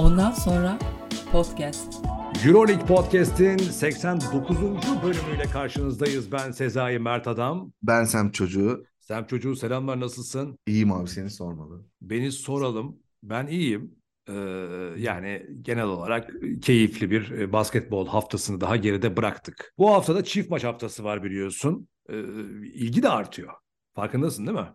Ondan sonra podcast. Euroleague Podcast'in 89. bölümüyle karşınızdayız. Ben Sezai Mert Adam. Ben Sem Çocuğu. Sem Çocuğu selamlar nasılsın? İyiyim abi seni sormalı. Beni soralım. Ben iyiyim. Ee, yani genel olarak keyifli bir e, basketbol haftasını daha geride bıraktık. Bu haftada çift maç haftası var biliyorsun. Ee, ilgi de artıyor. Farkındasın değil mi?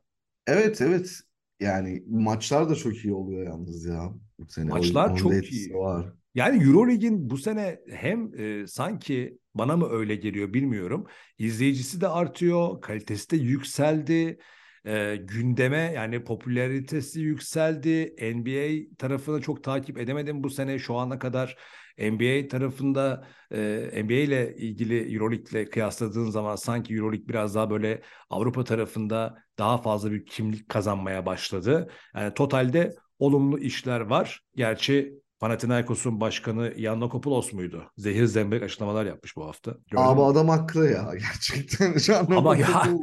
Evet evet. Yani maçlar da çok iyi oluyor yalnız ya. Bu sene. Maçlar o, çok iyi. Var. Yani Euroleague'in bu sene hem e, sanki bana mı öyle geliyor bilmiyorum. İzleyicisi de artıyor, kalitesi de yükseldi. E, gündeme yani popülaritesi yükseldi. NBA tarafını çok takip edemedim bu sene şu ana kadar. NBA tarafında e, NBA ile ilgili Euroleague ile kıyasladığın zaman sanki Euroleague biraz daha böyle Avrupa tarafında daha fazla bir kimlik kazanmaya başladı. Yani totalde olumlu işler var. Gerçi Panathinaikos'un başkanı Yannakopoulos muydu? Zehir zemberek açıklamalar yapmış bu hafta. Gördün Abi mü? adam haklı ya gerçekten. Ama ya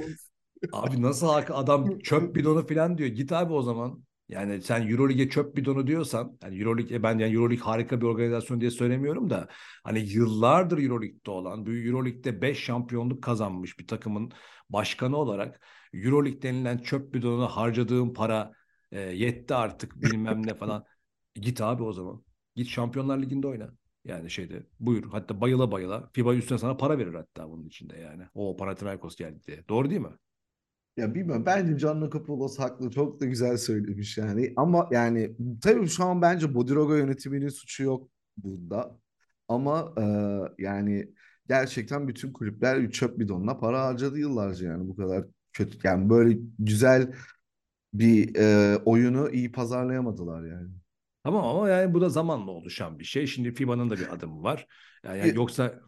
abi nasıl haklı adam çöp bidonu falan diyor. Git abi o zaman. Yani sen Euroleague'e çöp bidonu diyorsan, yani Euroleague ben yani Euroleague harika bir organizasyon diye söylemiyorum da hani yıllardır Euroleague'de olan, bu Euroleague'de 5 şampiyonluk kazanmış bir takımın başkanı olarak Euroleague denilen çöp bidonuna harcadığım para e, yetti artık bilmem ne falan. Git abi o zaman. Git Şampiyonlar Ligi'nde oyna. Yani şeyde buyur hatta bayıla bayıla FIBA üstüne sana para verir hatta bunun içinde yani. O Panathinaikos geldi diye. Doğru değil mi? Ya bilmiyorum bence Canlı Kapoulos haklı çok da güzel söylemiş yani ama yani tabii şu an bence Bodiroga yönetiminin suçu yok bunda ama e, yani gerçekten bütün kulüpler çöp bidonuna para harcadı yıllarca yani bu kadar kötü yani böyle güzel bir e, oyunu iyi pazarlayamadılar yani. Tamam ama yani bu da zamanla oluşan bir şey. Şimdi FIBA'nın da bir adımı var. Yani, yani yoksa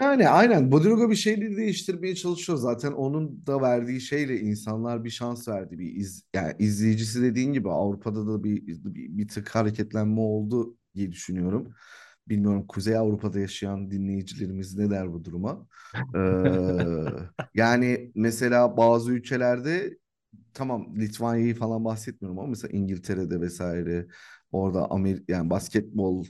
yani aynen Bodiroga bir şeyleri değiştirmeye çalışıyor zaten onun da verdiği şeyle insanlar bir şans verdi bir iz yani izleyicisi dediğin gibi Avrupa'da da bir bir, bir tık hareketlenme oldu diye düşünüyorum. Bilmiyorum Kuzey Avrupa'da yaşayan dinleyicilerimiz ne der bu duruma? Ee, yani mesela bazı ülkelerde tamam Litvanya'yı falan bahsetmiyorum ama mesela İngiltere'de vesaire orada Amer yani basketbol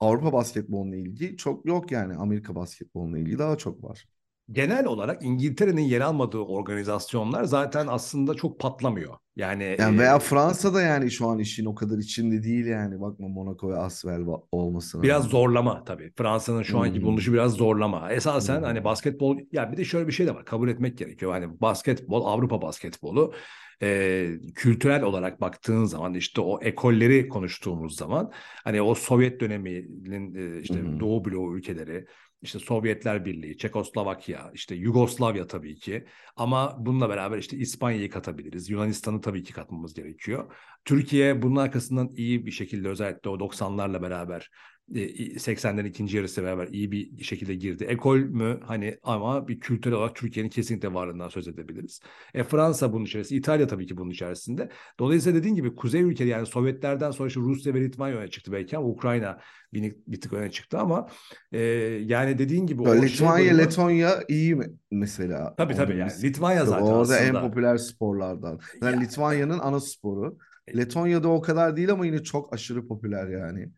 Avrupa basketboluna ilgi çok yok yani Amerika basketboluna ilgi daha çok var. Genel olarak İngiltere'nin yer almadığı organizasyonlar zaten aslında çok patlamıyor. Yani, yani veya e, Fransa'da yani şu an işin o kadar içinde değil yani bakma Monaco ve Asvel olmasına. Biraz yani. zorlama tabii. Fransa'nın şu anki hmm. bulunuşu biraz zorlama. Esasen hani hmm. hani basketbol ya bir de şöyle bir şey de var kabul etmek gerekiyor. Hani basketbol Avrupa basketbolu e, kültürel olarak baktığın zaman işte o ekolleri konuştuğumuz zaman hani o Sovyet döneminin e, işte hı Doğu bloğu ülkeleri işte Sovyetler Birliği, Çekoslovakya, işte Yugoslavya tabii ki. Ama bununla beraber işte İspanya'yı katabiliriz. Yunanistan'ı tabii ki katmamız gerekiyor. Türkiye bunun arkasından iyi bir şekilde özellikle o 90'larla beraber 80'lerin ikinci yarısı beraber iyi bir şekilde girdi. Ekol mü hani ama bir kültürel olarak Türkiye'nin kesinlikle varlığından söz edebiliriz. E, Fransa bunun içerisinde, İtalya tabii ki bunun içerisinde. Dolayısıyla dediğin gibi kuzey ülkeleri yani Sovyetlerden sonra işte Rusya ve Litvanya öne çıktı belki ama Ukrayna bir, bir tık öne çıktı ama e, yani dediğin gibi. Litvanya, şey bölümü... Letonya iyi mi mesela? Tabii tabii yani Litvanya zaten Orada aslında. en popüler sporlardan. Yani ya. Litvanya'nın ana sporu. Letonya'da o kadar değil ama yine çok aşırı popüler yani.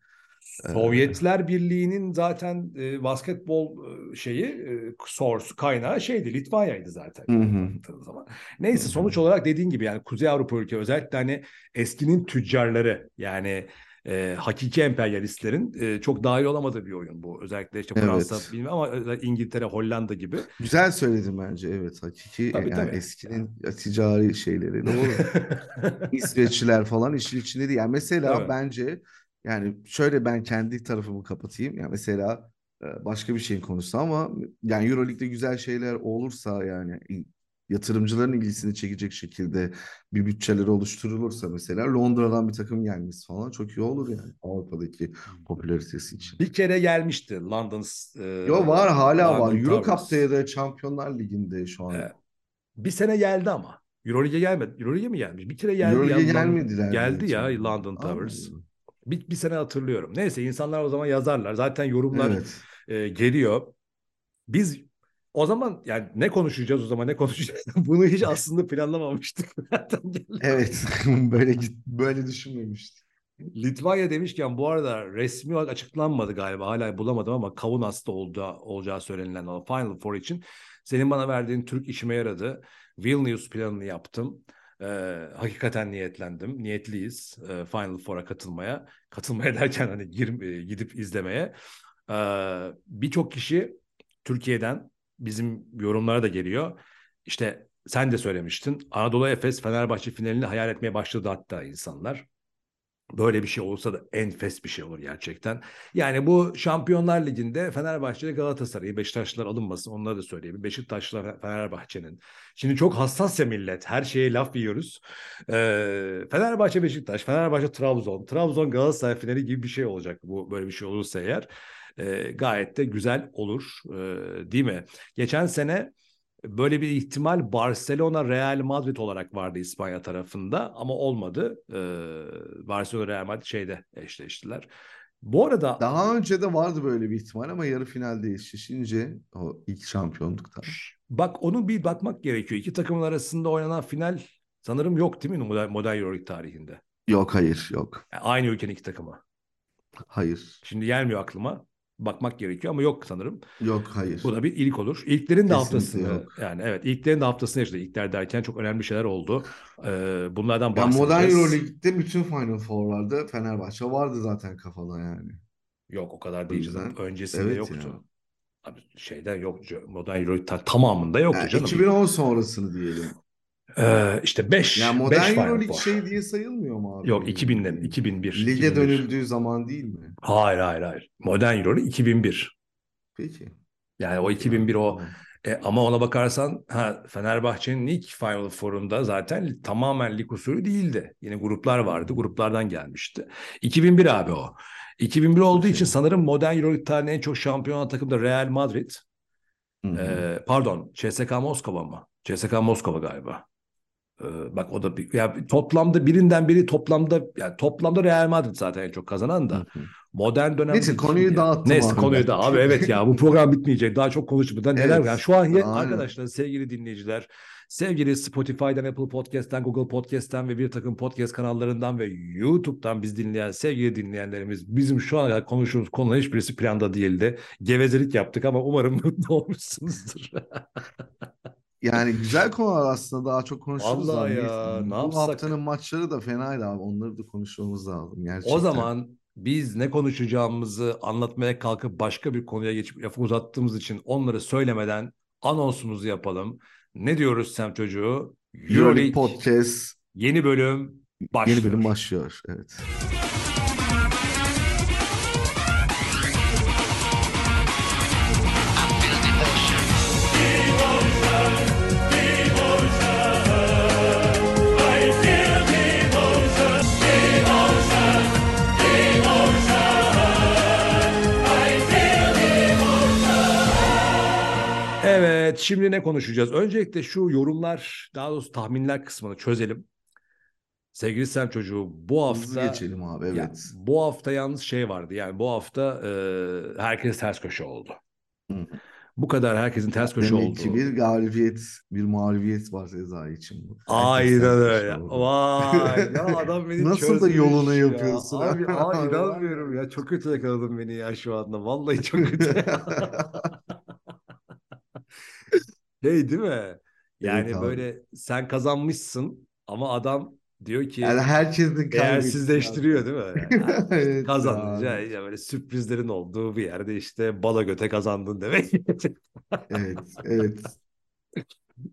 Sovyetler Birliği'nin zaten e, basketbol e, şeyi e, source kaynağı şeydi Litvanya'ydı zaten. Hı hı. Zaman. Neyse sonuç olarak dediğin gibi yani Kuzey Avrupa ülke özellikle hani eskinin tüccarları yani e, hakiki emperyalistlerin e, çok dahil olamadığı bir oyun bu. Özellikle işte Fransa evet. bilmem ama İngiltere, Hollanda gibi. Güzel söyledin bence evet hakiki tabii, yani tabii. eskinin ya. ticari şeyleri doğru. İsveçliler falan işin içinde değil. Yani mesela evet. bence yani şöyle ben kendi tarafımı kapatayım. Yani mesela başka bir şeyin konusu ama yani EuroLeague'de güzel şeyler olursa yani yatırımcıların ilgisini çekecek şekilde bir bütçeler oluşturulursa mesela Londra'dan bir takım gelmesi falan çok iyi olur yani Avrupa'daki popülaritesi için. Bir kere gelmişti London. E, Yo var hala London var. Euro Cup'ta ya da Şampiyonlar Ligi'nde şu an. Ee, bir sene geldi ama. Euroleague'e gelmedi. Euroleague'e mi gelmiş? Bir kere geldi. Euroleague'e gelmediler. Geldi ya London Towers. Bir, bir sene hatırlıyorum. Neyse insanlar o zaman yazarlar. Zaten yorumlar evet. e, geliyor. Biz o zaman yani ne konuşacağız o zaman ne konuşacağız? Bunu hiç aslında planlamamıştık. evet böyle böyle düşünmemiştik. Litvanya demişken bu arada resmi olarak açıklanmadı galiba. Hala bulamadım ama Kaunas'ta olacağı, olacağı söylenilen o Final Four için. Senin bana verdiğin Türk işime yaradı. Vilnius planını yaptım. Ee, hakikaten niyetlendim. Niyetliyiz e, Final Four'a katılmaya. Katılmaya derken hani gir, e, gidip izlemeye. Ee, Birçok kişi Türkiye'den bizim yorumlara da geliyor. İşte sen de söylemiştin. Anadolu Efes Fenerbahçe finalini hayal etmeye başladı hatta insanlar. Böyle bir şey olsa da enfes bir şey olur gerçekten. Yani bu Şampiyonlar Ligi'nde Fenerbahçe Galatasaray'ı Beşiktaşlılar alınmasın onları da söyleyeyim. Beşiktaşlılar Fenerbahçe'nin. Şimdi çok hassas ya millet. Her şeye laf yiyoruz. Ee, Fenerbahçe Beşiktaş, Fenerbahçe Trabzon, Trabzon Galatasaray finali gibi bir şey olacak bu böyle bir şey olursa eğer. Ee, gayet de güzel olur. Ee, değil mi? Geçen sene Böyle bir ihtimal Barcelona Real Madrid olarak vardı İspanya tarafında ama olmadı. Ee, Barcelona Real Madrid şeyde eşleştiler. Bu arada daha önce de vardı böyle bir ihtimal ama yarı finalde eşleşince o ilk şampiyonlukta. Bak onu bir bakmak gerekiyor. İki takımın arasında oynanan final sanırım yok değil mi modern, modern Euroleague tarihinde? Yok hayır yok. Yani aynı ülkenin iki takımı. Hayır. Şimdi gelmiyor aklıma bakmak gerekiyor ama yok sanırım. Yok hayır. Bu da bir ilk olur. İlklerin de haftasını yok. yani evet ilklerin de haftasını yaşadı. İlkler derken çok önemli şeyler oldu. Ee, bunlardan bahsedeceğiz. Ya modern Euroleague'de bütün Final Four'larda Fenerbahçe vardı zaten kafada yani. Yok o kadar değil canım. Öncesinde evet yoktu. Ya. Abi şeyden yok modern Euroleague tamamında yoktu yani canım. 2010 sonrasını diyelim. Ee, işte 5 Yani modern Euroleague şey diye sayılmıyor mu abi? Yok 2000'den 2001. Lige 2001. dönüldüğü zaman değil mi? Hayır hayır hayır. Modern Euroleague 2001. Peki. Yani o 2001 o e, ama ona bakarsan ha, Fenerbahçe'nin ilk Final Four'unda zaten tamamen lig usulü değildi. Yine gruplar vardı. Gruplardan gelmişti. 2001 abi o. 2001 olduğu için sanırım modern Euroleague tarihinin en çok şampiyon takımı da Real Madrid. Ee, pardon CSKA Moskova mı? CSKA Moskova galiba. Ee, bak o da bir, ya toplamda birinden biri toplamda yani toplamda Real Madrid zaten en çok kazanan da. Modern dönemde Neyse konuyu dağıttım. Neyse konuyu da abi evet ya bu program bitmeyecek. Daha çok konuştuk. Neler evet. yani şu an Aynen. arkadaşlar sevgili dinleyiciler sevgili Spotify'dan, Apple Podcast'ten, Google Podcast'ten ve bir takım podcast kanallarından ve YouTube'dan biz dinleyen sevgili dinleyenlerimiz bizim şu ana kadar konuştuğumuz konuların hiçbirisi planda değildi. Gevezelik yaptık ama umarım mutlu olmuşsunuzdur. Yani güzel konular aslında daha çok konuşuruz. Vallahi ya ne Bu yapsak? haftanın maçları da fenaydı abi. Onları da konuşmamız lazım gerçekten. O zaman biz ne konuşacağımızı anlatmaya kalkıp başka bir konuya geçip lafı uzattığımız için onları söylemeden anonsumuzu yapalım. Ne diyoruz Sem çocuğu? Euroleague Podcast yeni bölüm başlıyor. Yeni bölüm başlıyor. Evet. Evet, şimdi ne konuşacağız? Öncelikle şu yorumlar, daha doğrusu tahminler kısmını çözelim. Sevgili Sem çocuğu bu hafta Hızlı geçelim abi evet. Ya, bu hafta yalnız şey vardı. Yani bu hafta e, herkes ters köşe oldu. Hı. Bu kadar herkesin ters köşe Demek olduğu. bir galibiyet, bir mağlubiyet var Sezai için. Bu. Aynen öyle. Vay ya adam beni Nasıl da yolunu ya. yapıyorsun? Abi, abi inanmıyorum ya. Çok kötü yakaladın beni ya şu anda. Vallahi çok kötü. Şey değil mi? Yani evet, böyle sen kazanmışsın ama adam diyor ki yani herkesin değersizleştiriyor değil mi? Yani evet, kazanınca ya böyle sürprizlerin olduğu bir yerde işte bala göte kazandın demek. evet, evet.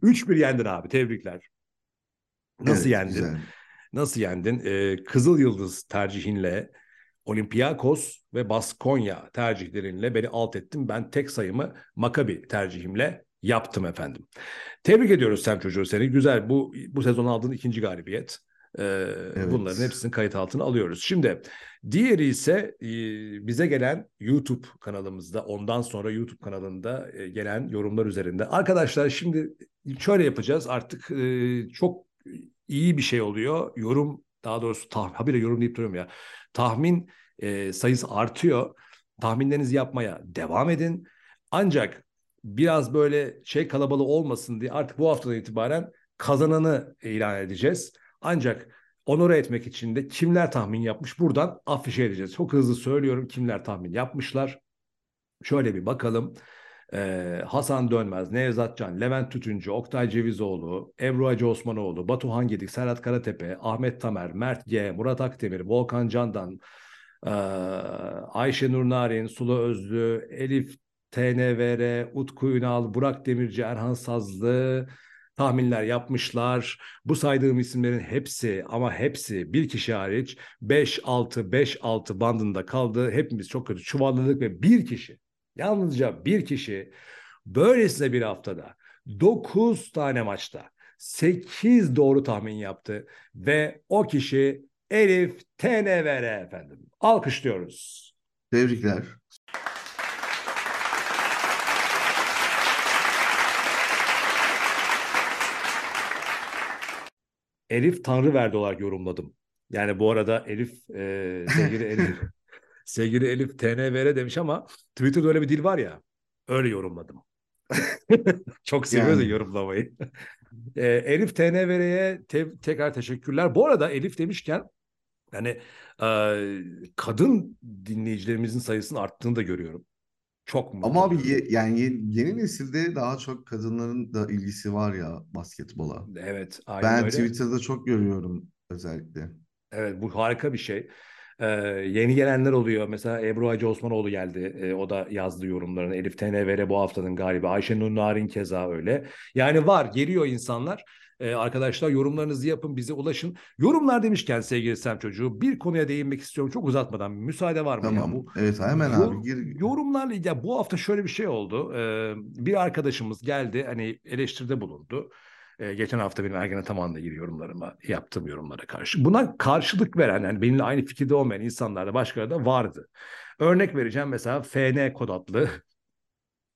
3-1 yendin abi. Tebrikler. Nasıl evet, yendin? Güzel. Nasıl yendin? Ee, Kızıl Yıldız tercihinle Olympiakos ve Baskonya tercihlerinle beni alt ettim. Ben tek sayımı Makabi tercihimle yaptım efendim. Tebrik ediyoruz Sem çocuğu seni. Güzel bu bu sezon aldığın ikinci galibiyet. Ee, evet. Bunların hepsini kayıt altına alıyoruz. Şimdi diğeri ise e, bize gelen YouTube kanalımızda ondan sonra YouTube kanalında e, gelen yorumlar üzerinde. Arkadaşlar şimdi şöyle yapacağız artık e, çok iyi bir şey oluyor. Yorum daha doğrusu tah habire yorum deyip duruyorum ya. Tahmin e, sayısı artıyor. Tahminlerinizi yapmaya devam edin. Ancak biraz böyle şey kalabalığı olmasın diye artık bu haftadan itibaren kazananı ilan edeceğiz. Ancak onore etmek için de kimler tahmin yapmış buradan afişe edeceğiz. Çok hızlı söylüyorum kimler tahmin yapmışlar. Şöyle bir bakalım. Ee, Hasan Dönmez, Nevzat Can, Levent Tütüncü, Oktay Cevizoğlu, Ebru Hacı Osmanoğlu, Batu Hangedik, Serhat Karatepe, Ahmet Tamer, Mert G, Murat Akdemir, Volkan Candan, ee, Ayşe Nur Narin, Sulu Özlü, Elif TNVR, Utku Ünal, Burak Demirci, Erhan Sazlı tahminler yapmışlar. Bu saydığım isimlerin hepsi ama hepsi bir kişi hariç 5-6-5-6 bandında kaldı. Hepimiz çok kötü çuvalladık ve bir kişi yalnızca bir kişi böylesine bir haftada 9 tane maçta 8 doğru tahmin yaptı ve o kişi Elif TNVR efendim. Alkışlıyoruz. Tebrikler. Elif Tanrı verdi olarak yorumladım. Yani bu arada Elif e, sevgili Elif sevgili Elif TNVR demiş ama Twitter'da öyle bir dil var ya öyle yorumladım. Çok seviyoruz yani. yorumlamayı. e, Elif TNVR'ye te- tekrar teşekkürler. Bu arada Elif demişken yani e, kadın dinleyicilerimizin sayısının arttığını da görüyorum. Çok mu? Ama abi ye, yani ye, yeni nesilde daha çok kadınların da ilgisi var ya basketbola. Evet, aynen Ben öyle. Twitter'da çok görüyorum özellikle. Evet, bu harika bir şey. Ee, yeni gelenler oluyor. Mesela Ebru Hacı Osmanoğlu geldi. Ee, o da yazdı yorumlarını. Elif TNVR bu haftanın galibi. Ayşenur Narin keza öyle. Yani var, geliyor insanlar. Ee, arkadaşlar yorumlarınızı yapın, bize ulaşın. Yorumlar demişken sevgili Sem Çocuğu bir konuya değinmek istiyorum çok uzatmadan. Müsaade var mı Tamam. ya? Bu, Evet hemen yor- abi gir. Yorumlarla ilgili bu hafta şöyle bir şey oldu. Ee, bir arkadaşımız geldi hani eleştiride bulundu. Ee, geçen hafta benim Ergen Ataman'la ilgili yorumlarıma yaptığım yorumlara karşı. Buna karşılık veren yani benimle aynı fikirde olmayan insanlar da başkaları da vardı. Örnek vereceğim mesela FN kod adlı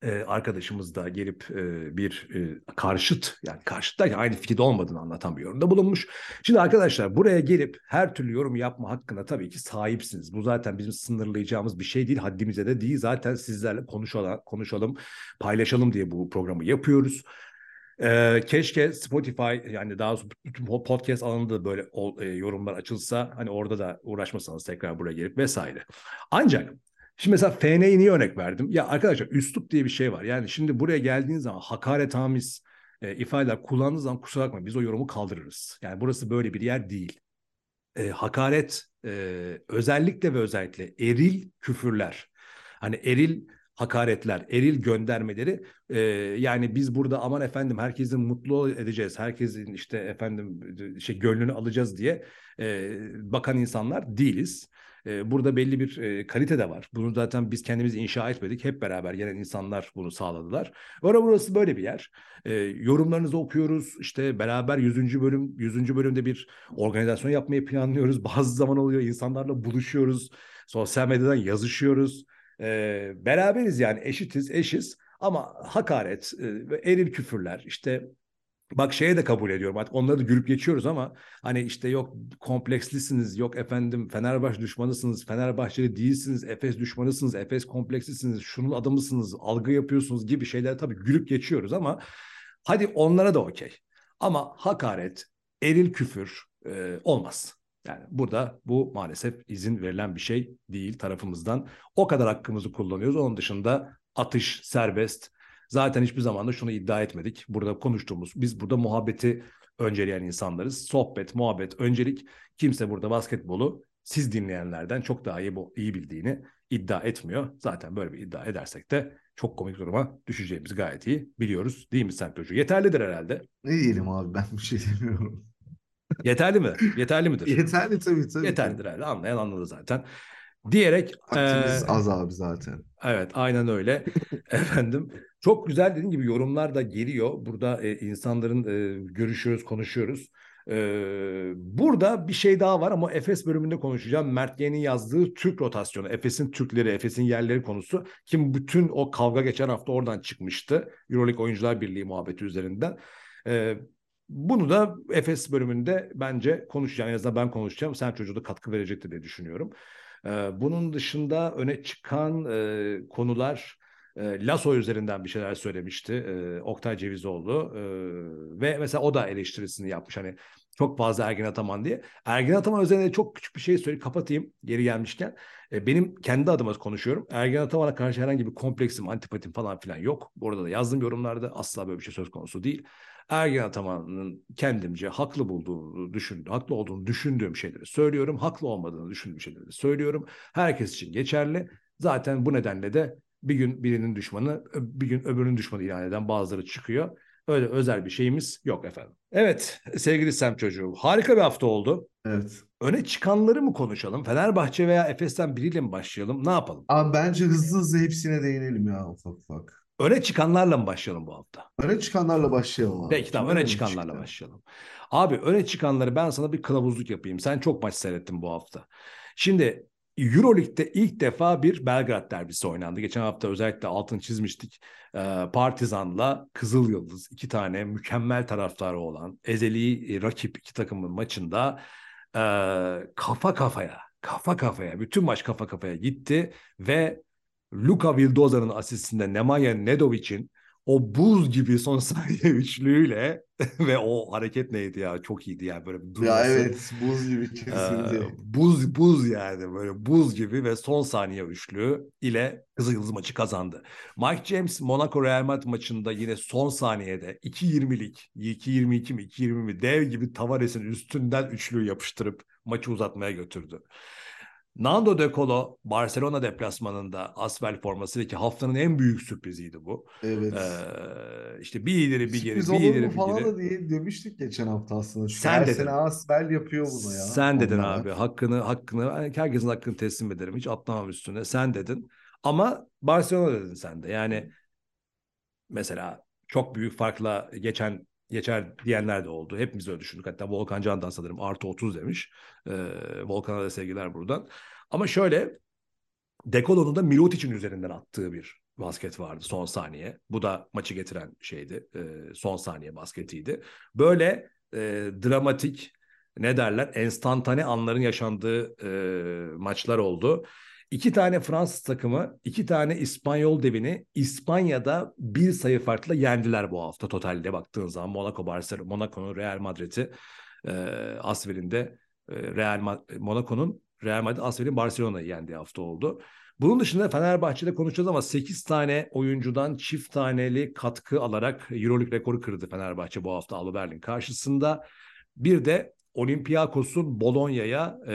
e, arkadaşımız da gelip e, bir e, karşıt yani karşıt derken aynı fikirde olmadığını anlatan bir yorumda bulunmuş. Şimdi arkadaşlar buraya gelip her türlü yorum yapma hakkına tabii ki sahipsiniz. Bu zaten bizim sınırlayacağımız bir şey değil, haddimize de değil. Zaten sizlerle konuşalım, konuşalım, paylaşalım diye bu programı yapıyoruz. Ee, keşke Spotify yani daha doğrusu podcast alanında da böyle e, yorumlar açılsa hani orada da uğraşmasanız tekrar buraya gelip vesaire. Ancak Şimdi mesela FN'yi niye örnek verdim? Ya arkadaşlar üslup diye bir şey var. Yani şimdi buraya geldiğiniz zaman hakaret amiz e, ifadeler kullandığınız zaman kusura bakmayın biz o yorumu kaldırırız. Yani burası böyle bir yer değil. E, hakaret e, özellikle ve özellikle eril küfürler. Hani eril hakaretler, eril göndermeleri e, yani biz burada aman efendim herkesin mutlu edeceğiz, herkesin işte efendim şey gönlünü alacağız diye e, bakan insanlar değiliz. Burada belli bir kalite de var. Bunu zaten biz kendimiz inşa etmedik. Hep beraber gelen insanlar bunu sağladılar. Orada burası böyle bir yer. Yorumlarınızı okuyoruz. İşte beraber 100. bölüm 100. bölümde bir organizasyon yapmayı planlıyoruz. Bazı zaman oluyor insanlarla buluşuyoruz. Sosyal medyadan yazışıyoruz. Beraberiz yani eşitiz, eşiz. Ama hakaret e, eril küfürler işte Bak şeye de kabul ediyorum artık onları da gülüp geçiyoruz ama hani işte yok komplekslisiniz, yok efendim Fenerbahçe düşmanısınız, Fenerbahçeli değilsiniz, Efes düşmanısınız, Efes komplekslisiniz, şunun adamısınız, algı yapıyorsunuz gibi şeyler tabii gülüp geçiyoruz ama hadi onlara da okey. Ama hakaret, eril küfür e, olmaz. Yani burada bu maalesef izin verilen bir şey değil tarafımızdan. O kadar hakkımızı kullanıyoruz. Onun dışında atış serbest, Zaten hiçbir zaman da şunu iddia etmedik. Burada konuştuğumuz, biz burada muhabbeti önceleyen insanlarız. Sohbet, muhabbet, öncelik. Kimse burada basketbolu siz dinleyenlerden çok daha iyi, iyi bildiğini iddia etmiyor. Zaten böyle bir iddia edersek de çok komik duruma düşeceğimizi gayet iyi biliyoruz. Değil mi sen çocuğu? Yeterlidir herhalde. Ne diyelim abi ben bir şey demiyorum. Yeterli mi? Yeterli midir? Yeterli tabii tabii. Yeterlidir herhalde. Anlayan anladı zaten. Diyerek. Vaktimiz e, az abi zaten. Evet aynen öyle. Efendim çok güzel dediğim gibi yorumlar da geliyor. Burada e, insanların e, görüşüyoruz, konuşuyoruz. E, burada bir şey daha var ama Efes bölümünde konuşacağım. Mert Y'nin yazdığı Türk rotasyonu, Efes'in Türkleri, Efes'in yerleri konusu. Kim bütün o kavga geçen hafta oradan çıkmıştı. Euroleague Oyuncular Birliği muhabbeti üzerinden. E, bunu da Efes bölümünde bence konuşacağım. En azından ben konuşacağım. Sen çocuğa da katkı verecektir diye düşünüyorum. E, bunun dışında öne çıkan e, konular e, Lasso üzerinden bir şeyler söylemişti e, Oktay Cevizoğlu e, ve mesela o da eleştirisini yapmış hani Çok fazla Ergin Ataman diye. Ergin Ataman üzerine çok küçük bir şey söyleyip kapatayım geri gelmişken. E, benim kendi adıma konuşuyorum. Ergin Ataman'a karşı herhangi bir kompleksim, antipatim falan filan yok. Bu arada da yazdım yorumlarda asla böyle bir şey söz konusu değil. Ergin Ataman'ın kendimce haklı bulduğunu düşündüğüm, haklı olduğunu düşündüğüm şeyleri söylüyorum. Haklı olmadığını düşündüğüm şeyleri söylüyorum. Herkes için geçerli. Zaten bu nedenle de bir gün birinin düşmanı, bir gün öbürünün düşmanı ilan eden bazıları çıkıyor. Öyle özel bir şeyimiz yok efendim. Evet sevgili Sem çocuğu harika bir hafta oldu. Evet. Öne çıkanları mı konuşalım? Fenerbahçe veya Efes'ten biriyle mi başlayalım? Ne yapalım? Abi bence hızlı hızlı hepsine değinelim ya ufak ufak. Öne çıkanlarla mı başlayalım bu hafta? Öne çıkanlarla başlayalım abi. Peki tamam öne öne çıkanlarla çıktı? başlayalım. Abi öne çıkanları ben sana bir kılavuzluk yapayım. Sen çok maç seyrettin bu hafta. Şimdi Euroleague'de ilk defa bir Belgrad derbisi oynandı. Geçen hafta özellikle altını çizmiştik. Ee, Partizan'la Kızıl Yıldız iki tane mükemmel taraftarı olan ezeli e, rakip iki takımın maçında e, kafa kafaya kafa kafaya bütün maç kafa kafaya gitti ve Luka Vildoza'nın asistinde Nemanja Nedovic'in o buz gibi son saniye üçlüğüyle ve o hareket neydi ya çok iyiydi yani böyle bir Ya durması. evet buz gibi Ee, kesildi. buz buz yani böyle buz gibi ve son saniye üçlü ile Kızıl Yıldız maçı kazandı. Mike James Monaco Real Madrid maçında yine son saniyede 2.20'lik 2.22 mi 2.20 mi dev gibi Tavares'in üstünden üçlüyü yapıştırıp maçı uzatmaya götürdü. Nando De Colo Barcelona deplasmanında Asvel formasıyla ki haftanın en büyük sürpriziydi bu. Evet. Ee, işte bir ileri bir geri Sürpriz bir ileri bir falan geri. da diye demiştik geçen hafta aslında. Çünkü Sen her dedin. sene yapıyor bunu ya. Sen dedin Onlara. abi hakkını hakkını herkesin hakkını teslim ederim hiç atlamam üstüne sen dedin ama Barcelona dedin sen de yani mesela çok büyük farkla geçen geçer diyenler de oldu. Hepimiz öyle düşündük. Hatta Volkan Candan sanırım artı 30 demiş. Ee, Volkan'a da sevgiler buradan. Ama şöyle Dekolo'nun da Mirotic'in üzerinden attığı bir basket vardı son saniye. Bu da maçı getiren şeydi. Ee, son saniye basketiydi. Böyle e, dramatik ne derler enstantane anların yaşandığı e, maçlar oldu. İki tane Fransız takımı, iki tane İspanyol devini İspanya'da bir sayı farkla yendiler bu hafta totalde baktığın zaman. Monaco, Barcelona, Monaco'nun Real Madrid'i e, Asvel'inde e, Real Ma- Monaco'nun Real Madrid Asvel'in Barcelona'yı yendiği hafta oldu. Bunun dışında Fenerbahçe'de konuşacağız ama 8 tane oyuncudan çift taneli katkı alarak Euroleague rekoru kırdı Fenerbahçe bu hafta Alba Berlin karşısında. Bir de Olympiakos'un Bologna'ya e,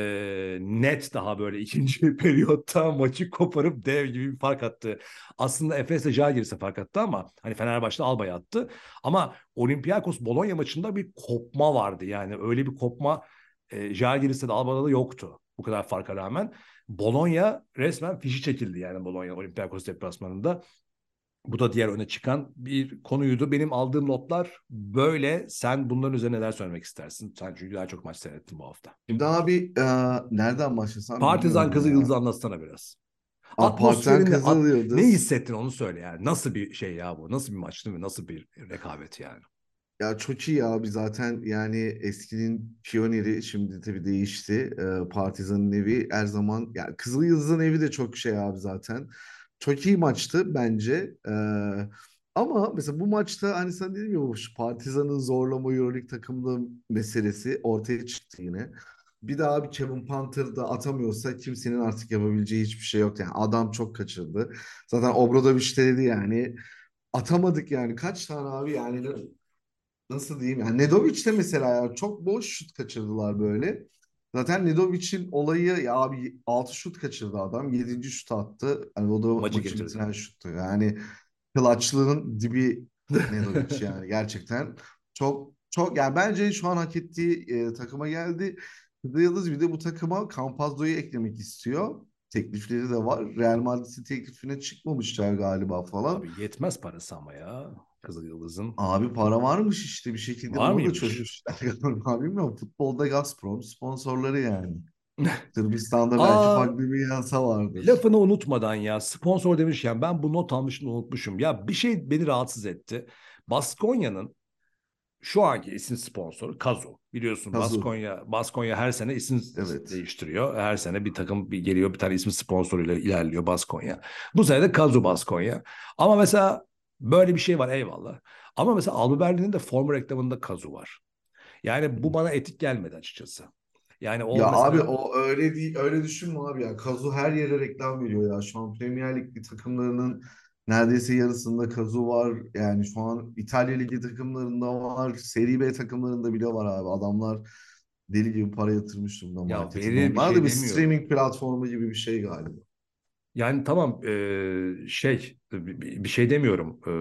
net daha böyle ikinci periyotta maçı koparıp dev gibi bir fark attı. Aslında Efes'le Žalgiris'e fark attı ama hani Fenerbahçe Alba'ya attı. Ama Olympiakos Bologna maçında bir kopma vardı. Yani öyle bir kopma e, Žalgiris'te de Alba'da da yoktu. Bu kadar farka rağmen. Bologna resmen fişi çekildi yani Bologna Olympiakos deplasmanında. Bu da diğer öne çıkan bir konuydu. Benim aldığım notlar böyle. Sen bunların üzerine neler söylemek istersin? Sen çünkü daha çok maç seyrettin bu hafta. Şimdi abi e, nereden başlasam Partizan ya. Yıldız'ı anlatsana biraz. Aa, Partizan Atmosferini, Kızıl at- Yıldız. ne hissettin onu söyle yani. Nasıl bir şey ya bu? Nasıl bir maç değil mi? Nasıl bir rekabet yani? Ya çok iyi abi zaten yani eskinin piyoneri şimdi tabii değişti. Ee, Partizan'ın evi her zaman yani Kızıl Yıldız'ın evi de çok şey abi zaten. Çok iyi maçtı bence. Ee, ama mesela bu maçta hani sen dedin ya bu Partizan'ın zorlama Euroleague takımlığı meselesi ortaya çıktı yine. Bir daha abi Kevin Panther da atamıyorsa kimsenin artık yapabileceği hiçbir şey yok. Yani adam çok kaçırdı. Zaten Obradoviç de dedi yani atamadık yani kaç tane abi yani nasıl diyeyim yani Nedovic de mesela ya çok boş şut kaçırdılar böyle. Zaten Nedovic'in olayı ya abi 6 şut kaçırdı adam. 7. şut attı. Hani o da Maçı maçı bitiren şuttu. Yani clutchlığın dibi Nedovic yani gerçekten çok çok yani bence şu an hak ettiği e, takıma geldi. Kızıl Yıldız bir de bu takıma Campazzo'yu eklemek istiyor. Teklifleri de var. Real Madrid'in teklifine çıkmamışlar galiba falan. Abi yetmez parası ama ya Kızıl Yıldız'ın. Abi para varmış işte bir şekilde Var mıymış? çözmüşler galiba bilmiyorum. Futbolda Gazprom sponsorları yani. Sırbistan'da belki Aa, farklı bir yasa vardır. Lafını unutmadan ya sponsor demişken ben bu not almıştım unutmuşum. Ya bir şey beni rahatsız etti. Baskonya'nın şu anki isim sponsoru Kazu. Biliyorsun Kazu. Baskonya Baskonya her sene isim Evet. değiştiriyor. Her sene bir takım bir geliyor bir tane isim sponsoruyla ilerliyor Baskonya. Bu sene de Kazu Baskonya. Ama mesela böyle bir şey var eyvallah. Ama mesela Alba Berlin'in de forma reklamında Kazu var. Yani bu bana etik gelmedi açıkçası. Yani o Ya mesela abi o öyle değil öyle düşünme abi ya. Kazu her yere reklam veriyor ya. Şu an Premier Lig'li takımlarının neredeyse yarısında Kazu var. Yani şu an İtalya Ligi takımlarında var. Seri B takımlarında bile var abi. Adamlar deli gibi para yatırmış durumda ya verir bir Onlar şey da bir demiyorum. streaming platformu gibi bir şey galiba. Yani tamam eee, şey bir şey demiyorum. Eee,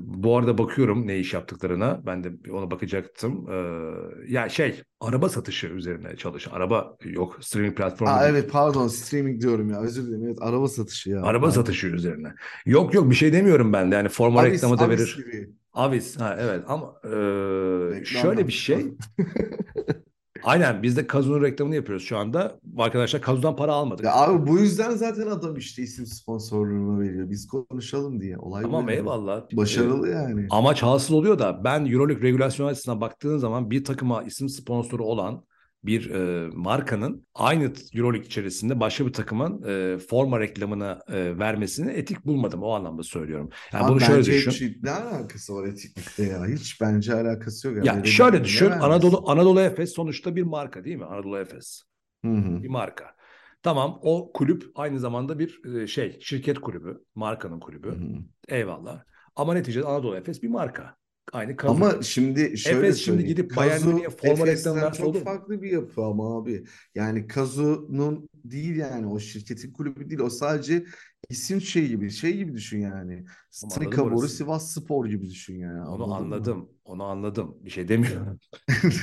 bu arada bakıyorum ne iş yaptıklarına. Ben de ona bakacaktım. Eee, ya şey araba satışı üzerine çalış. Araba yok streaming platformu Aa değil. evet pardon streaming diyorum ya. Özür dilerim. Evet araba satışı ya. Araba Pardon. satışı üzerine. Yok yok bir şey demiyorum ben de. Yani forma Avis, reklamı da Avis verir. gibi. Avis ha evet ama Reklam şöyle bir şey. Aynen biz de Kazu'nun reklamını yapıyoruz şu anda. Arkadaşlar Kazu'dan para almadık. Ya abi bu yüzden zaten adam işte isim sponsorluğunu veriyor. Biz konuşalım diye. Olay bu Tamam yani. eyvallah. Başarılı yani. Amaç hasıl oluyor da ben Euroleague regülasyon açısından baktığın zaman bir takıma isim sponsoru olan bir e, markanın aynı Euroleague içerisinde başka bir takımın e, forma reklamına e, vermesini etik bulmadım. O anlamda söylüyorum. Yani Abi bunu şöyle düşün. hiç ne alakası var etiklikte ya? Hiç bence alakası yok. Ya Yani şöyle verebilir, düşün. Anadolu? Anadolu Efes sonuçta bir marka değil mi? Anadolu Efes Hı hı. bir marka. Tamam o kulüp aynı zamanda bir e, şey şirket kulübü, markanın kulübü. hı. Eyvallah. Ama neticede Anadolu Efes bir marka. Aynı Kazu. Ama şimdi şöyle Efes şimdi gidip Bayern Münih'e forma reklamı verse çok olur mu? farklı bir yapı ama abi. Yani Kazu'nun değil yani o şirketin kulübü değil. O sadece isim şey gibi. Şey gibi düşün yani. Anladım Boru. Sivas Spor gibi düşün yani. Onu Anladın mı? Onu anladım. Bir şey demiyorum.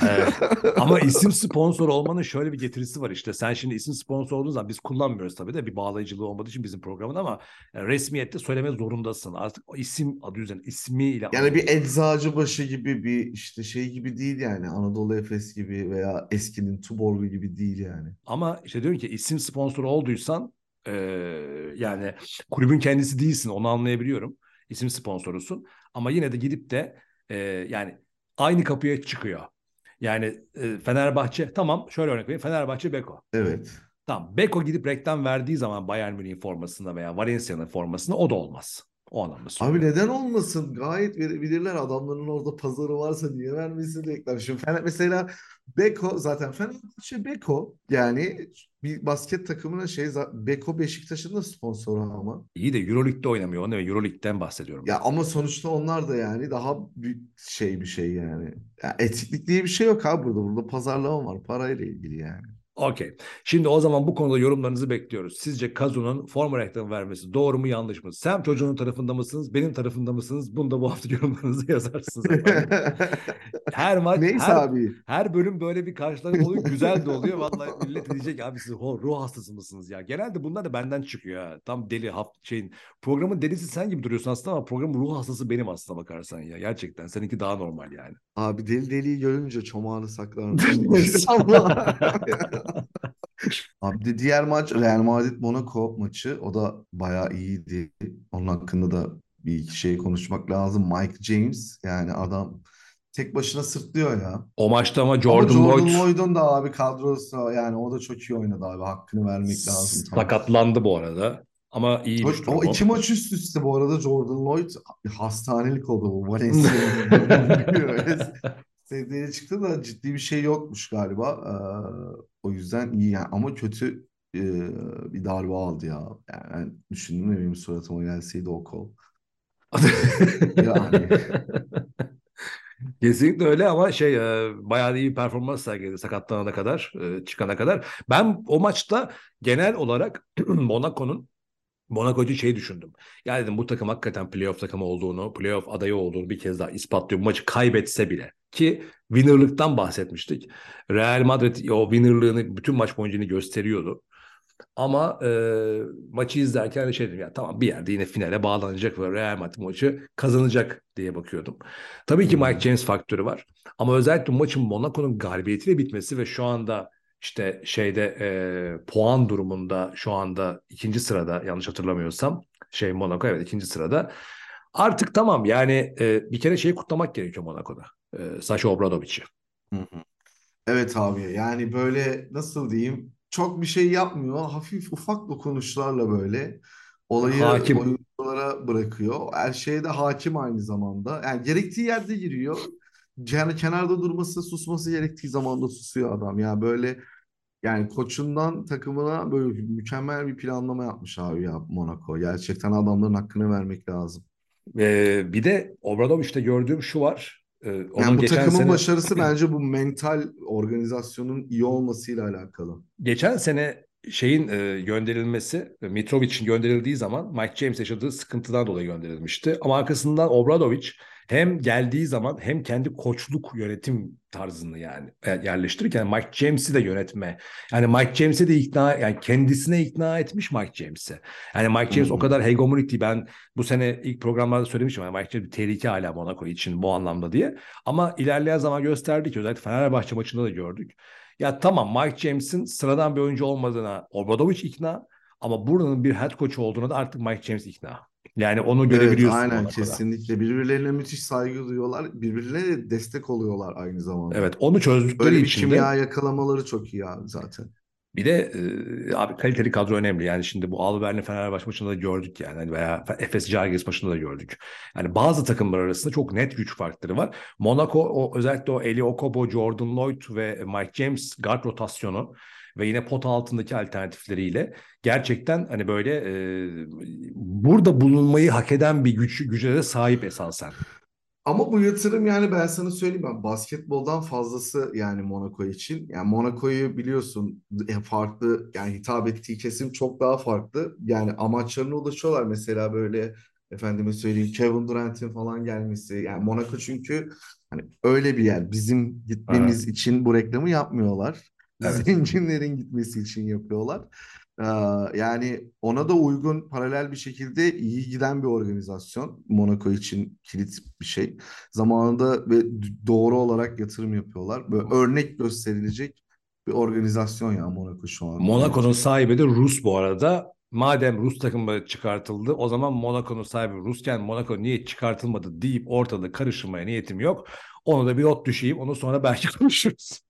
Ee, ama isim sponsor olmanın şöyle bir getirisi var işte. Sen şimdi isim sponsor olduğun zaman biz kullanmıyoruz tabii de bir bağlayıcılığı olmadığı için bizim programın ama e, resmiyette söyleme zorundasın. Artık o isim adı üzerine ismiyle Yani bir. Eczacıbaşı gibi bir işte şey gibi değil yani. Anadolu Efes gibi veya eskinin Tuborgu gibi değil yani. Ama işte diyorum ki isim sponsoru olduysan e, yani kulübün kendisi değilsin onu anlayabiliyorum. İsim sponsorusun ama yine de gidip de e, yani aynı kapıya çıkıyor. Yani e, Fenerbahçe tamam şöyle örnek vereyim Fenerbahçe Beko. Evet. Tamam Beko gidip reklam verdiği zaman Bayern Münih'in formasında veya Valencia'nın formasında o da olmaz. O anlamda Abi söylüyorum. neden olmasın? Gayet verebilirler. Adamların orada pazarı varsa niye vermesin reklam? Şimdi Fener, mesela Beko zaten Fenerbahçe Beko yani bir basket takımına şey Beko Beşiktaş'ın da sponsoru ama. İyi de Euroleague'de oynamıyor onu Euroleague'den bahsediyorum. Ya ama sonuçta onlar da yani daha bir şey bir şey yani. Ya etiklik diye bir şey yok abi burada. Burada pazarlama var. Parayla ilgili yani. Okey. Şimdi o zaman bu konuda yorumlarınızı bekliyoruz. Sizce Kazu'nun forma reklamı vermesi doğru mu yanlış mı? Sen çocuğun tarafında mısınız? Benim tarafında mısınız? Bunu da bu hafta yorumlarınızı yazarsınız. Her maç, Neyse her, abi. her bölüm böyle bir karşılaşma oluyor. Güzel de oluyor. Vallahi millet diyecek abi siz ho- ruh hastası mısınız ya? Genelde bunlar da benden çıkıyor ha. Tam deli haft şeyin. Programın delisi sen gibi duruyorsun aslında ama programın ruh hastası benim aslında bakarsan ya. Gerçekten. Seninki daha normal yani. Abi deli deliyi görünce çomağını saklarmış. Abi diğer maç Real Madrid Monaco maçı. O da bayağı iyiydi. Onun hakkında da bir iki şey konuşmak lazım. Mike James yani adam tek başına sırtlıyor ya. O maçta ama Ama Jordan Jordan Lloyd Lloyd'un da abi kadrosu yani o da çok iyi oynadı abi. Hakkını vermek lazım. Tamam. sakatlandı bu arada. Ama iyiymiş O, o durumu. iki maç üst üste bu arada Jordan Lloyd hastanelik oldu bu Valencia'nın. Sevdiğine çıktı da ciddi bir şey yokmuş galiba. Ee, o yüzden iyi yani ama kötü e, bir darbe aldı ya. Yani ben düşündüm de benim suratıma gelseydi o kol. Yani. Kesinlikle öyle ama şey e, bayağı iyi bir performans sergiledi sakatlanana kadar, e, çıkana kadar. Ben o maçta genel olarak Monaco'nun Monaco'cu şey düşündüm. Ya dedim bu takım hakikaten playoff takımı olduğunu, playoff adayı olduğunu bir kez daha ispatlıyor. Bu maçı kaybetse bile ki winnerlıktan bahsetmiştik. Real Madrid o winnerlığını bütün maç boyunca gösteriyordu. Ama e, maçı izlerken şey dedim ya tamam bir yerde yine finale bağlanacak ve Real Madrid maçı kazanacak diye bakıyordum. Tabii ki Mike James faktörü var. Ama özellikle maçın Monaco'nun galibiyetiyle bitmesi ve şu anda işte şeyde e, puan durumunda şu anda ikinci sırada yanlış hatırlamıyorsam şey Monaco evet ikinci sırada. Artık tamam yani e, bir kere şeyi kutlamak gerekiyor Monaco'da. E. Hı hı. Evet abi yani böyle nasıl diyeyim çok bir şey yapmıyor. Hafif ufak dokunuşlarla böyle olayı Hakim. oyunculara bırakıyor. Her şeye de hakim aynı zamanda. Yani gerektiği yerde giriyor. yani kenarda durması, susması gerektiği zaman da susuyor adam. Ya böyle yani koçundan takımına böyle mükemmel bir planlama yapmış abi ya Monaco. Gerçekten adamların hakkını vermek lazım. Ee, bir de Obradoviç'te gördüğüm şu var. Ee, onun Yani bu geçen takımın sene başarısı bence bu mental organizasyonun iyi olmasıyla alakalı. geçen sene şeyin e, gönderilmesi Mitrovic'in gönderildiği zaman Mike James yaşadığı sıkıntıdan dolayı gönderilmişti. Ama arkasından Obradovic hem geldiği zaman hem kendi koçluk yönetim tarzını yani e, yerleştirirken Mike James'i de yönetme. Yani Mike James'i de ikna yani kendisine ikna etmiş Mike James'i. Yani Mike James Hı o kadar hegemonik değil. Ben bu sene ilk programlarda söylemiştim. Yani Mike James bir tehlike hala Monaco için bu anlamda diye. Ama ilerleyen zaman gösterdi ki özellikle Fenerbahçe maçında da gördük. Ya tamam Mike James'in sıradan bir oyuncu olmadığına Obradovic ikna ama buranın bir head coach olduğuna da artık Mike James ikna. Yani onu Evet, görebiliyorsun aynen Monaco'da. kesinlikle. Birbirlerine müthiş saygı duyuyorlar. Birbirlerine de destek oluyorlar aynı zamanda. Evet onu çözdükleri Böyle bir için de kimya yakalamaları çok iyi abi zaten. bir de e, abi kaliteli kadro önemli. Yani şimdi bu Albert'le Fenerbahçe maçında da gördük yani Hani veya Efes Žalgiris maçında da gördük. Yani bazı takımlar arasında çok net güç farkları var. Monaco o özellikle o Eli Okobo, Jordan Lloyd ve Mike James guard rotasyonu ve yine pot altındaki alternatifleriyle gerçekten hani böyle e, burada bulunmayı hak eden bir güç güce de sahip esasen. Ama bu yatırım yani ben sana söyleyeyim ben basketboldan fazlası yani Monaco için. Yani Monaco'yu biliyorsun e, farklı yani hitap ettiği kesim çok daha farklı. Yani amaçlarına ulaşıyorlar mesela böyle efendime söyleyeyim Kevin Durant'in falan gelmesi. Yani Monaco çünkü hani öyle bir yer. Bizim gitmemiz için bu reklamı yapmıyorlar. Evet. Zenginlerin gitmesi için yapıyorlar. Ee, yani ona da uygun paralel bir şekilde iyi giden bir organizasyon. Monaco için kilit bir şey. Zamanında ve doğru olarak yatırım yapıyorlar. Böyle örnek gösterilecek bir organizasyon ya Monaco şu an. Monaco'nun sahibi de Rus bu arada. Madem Rus takımı çıkartıldı o zaman Monaco'nun sahibi Rusken Monaco niye çıkartılmadı deyip ortada karıştırmaya niyetim yok. Onu da bir not düşeyim onu sonra belki konuşuruz.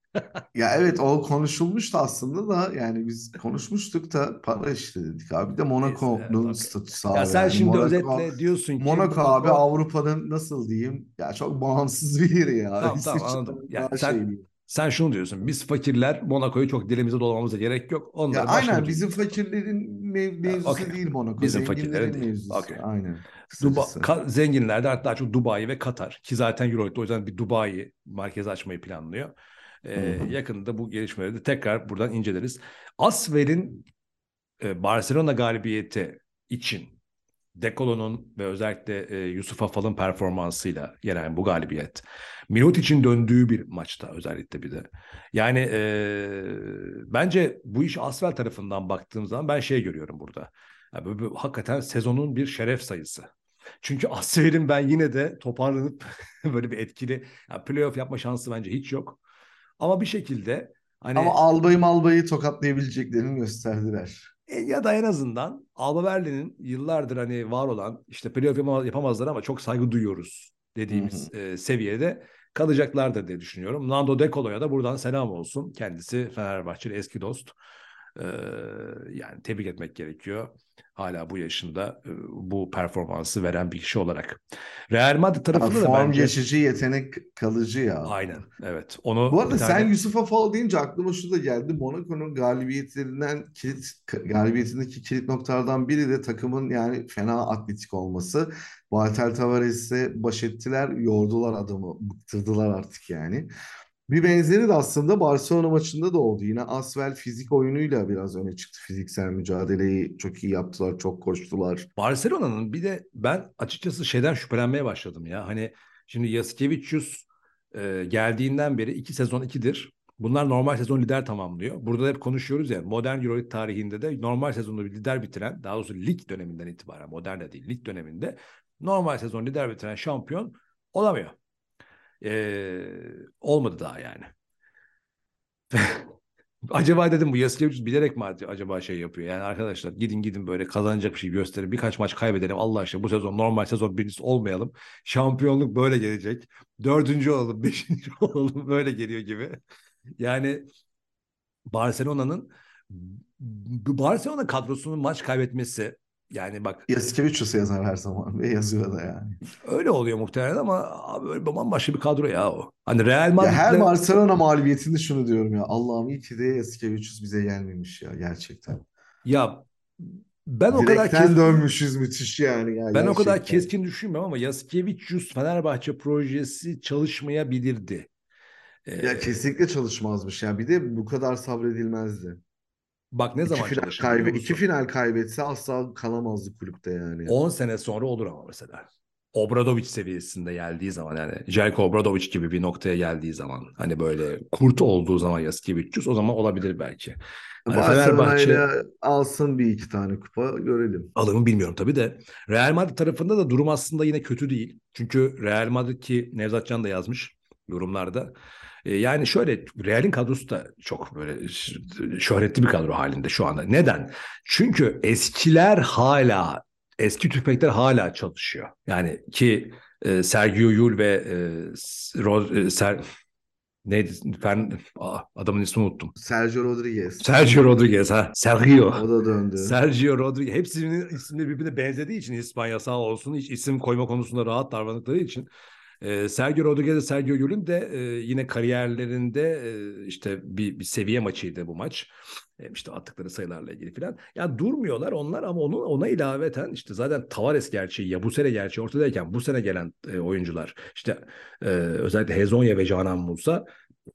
Ya evet o konuşulmuştu aslında da yani biz konuşmuştuk da para işte dedik abi. Bir de Monaco'nun Neyse, statüsü Ya abi. sen Yani şimdi Monaco- özetle diyorsun ki Monaco abi Avrupa'nın nasıl diyeyim ya çok bağımsız bir yeri ya. Tamam, tamam, anladım. Ya sen- şey değil. sen şunu diyorsun biz fakirler Monaco'yu çok dilimize dolamamıza gerek yok. Onları Ya aynen bizim fakirlerin mev- mevzusu okey. değil Monaco. Bizim fakirlerin değil. mevzusu. Okey. Aynen. Duba, ka- zenginlerde hatta çok Dubai ve Katar ki zaten Euroleague o yüzden bir Dubai merkezi açmayı planlıyor. Hı. yakında bu gelişmeleri de tekrar buradan inceleriz. Asvel'in e, Barcelona galibiyeti için Dekolo'nun ve özellikle e, Yusuf Afal'ın performansıyla gelen bu galibiyet. Mirotic'in döndüğü bir maçta özellikle bir de. Yani e, bence bu iş Asvel tarafından baktığım zaman ben şey görüyorum burada. Yani böyle, böyle hakikaten sezonun bir şeref sayısı. Çünkü Asvel'in ben yine de toparlanıp böyle bir etkili yani playoff yapma şansı bence hiç yok. Ama bir şekilde hani Ama albayı malbayı tokatlayabileceklerini gösterdiler. e, ya da en azından Alba Berlin'in yıllardır hani var olan işte playoff yapamaz, yapamazlar ama çok saygı duyuyoruz dediğimiz e, seviyede kalacaklardır diye düşünüyorum. Nando De Colo'ya da buradan selam olsun. Kendisi Fenerbahçeli eski dost. Yani tebrik etmek gerekiyor. Hala bu yaşında bu performansı veren bir kişi olarak. Real Madrid tarafında da form bence geçici yetenek kalıcı ya. aynen evet. Onu Bu arada sen tane- Yusuf Afal deyince aklıma şu da geldi. Monaco'nun galibiyetlerinden kilit galibiyetindeki kilit noktalardan biri de takımın yani fena atletik olması. Walter Tavares'e baş ettiler, yordular adamı, bıktırdılar artık yani. Bir benzeri de aslında Barcelona maçında da oldu. Yine Asvel fizik oyunuyla biraz öne çıktı. Fiziksel mücadeleyi çok iyi yaptılar, çok koştular. Barcelona'nın bir de ben açıkçası şeyden şüphelenmeye başladım ya. Hani şimdi Yasikevicius e, geldiğinden beri iki sezon ikidir. Bunlar normal sezon lider tamamlıyor. Burada hep konuşuyoruz ya modern Euroleague tarihinde de normal sezonda bir lider bitiren daha doğrusu lig döneminden itibaren modern de değil lig döneminde normal sezon lider bitiren şampiyon olamıyor. E, olmadı daha yani. Acaba dedim bu Yasikevicius bilerek mi acaba şey yapıyor? Yani arkadaşlar gidin gidin böyle kazanacak bir şey gösterin. Birkaç maç kaybedelim. Allah aşkına bu sezon normal sezon birincisi olmayalım. Şampiyonluk böyle gelecek. Dördüncü olalım, beşinci olalım böyle geliyor gibi. Yani Barcelona'nın Barcelona kadrosunun maç kaybetmesi yani bak Yasikevicius'u yazar her zaman ve yazıyor da yani. öyle oluyor muhtemelen ama abi öyle bambaşka bir kadro ya o. Hani Real Madrid'le her Barcelona mağlubiyetinde şunu diyorum ya. Allah'ım iyi ki de Yasikevicius bize gelmemiş ya gerçekten. ya ben o kadar Direkten kes- dönmüşüz müthiş yani. ya ben o kadar gerçekten. keskin düşünmüyorum ama Yasikevicius Fenerbahçe projesi çalışmayabilirdi. Ee, Ya kesinlikle çalışmazmış ya. Bir de bu kadar sabredilmezdi. Bak ne İki zaman final çalışır kaybe iki final kaybetse asla kalamazdı kulüpte yani. 10 sene sonra olur ama mesela. Obradovic seviyesinde geldiği zaman yani Jelko Obradovic gibi bir noktaya geldiği zaman hani böyle kurt olduğu zaman Yasikevicius o zaman olabilir belki. Hani Fenerbahçe alsın bir iki tane kupa görelim. alır mı bilmiyorum tabii de. Real Madrid tarafında da durum aslında yine kötü değil. Çünkü Real Madrid ki Nevzat Can da yazmış yorumlarda. E, Yani şöyle Real'in kadrosu da çok böyle şöhretli bir kadro halinde şu anda. Neden? Çünkü eskiler hala eski tüfekler hala çalışıyor. Yani ki e, Sergio Yul ve e, S- Ro- e, Ser neydi? Aa, adamın ismini unuttum. Sergio Rodriguez. Sergio Rodriguez ha. Sergio. O da döndü. Sergio Rodriguez. Hepsinin isimleri birbirine benzediği için İspanya sağ olsun. Hiç isim koyma konusunda rahat davrandıkları için. E, Sergio Rodriguez Sergio Yul'ün de e, yine kariyerlerinde e, işte bir, bir seviye maçıydı bu maç. E, işte attıkları sayılarla ilgili falan. Ya durmuyorlar onlar ama onu ona ilaveten işte zaten Tavares gerçeği ya bu sene gerçeği ortadayken bu sene gelen e, oyuncular işte e, özellikle Hezonya ve Canan Musa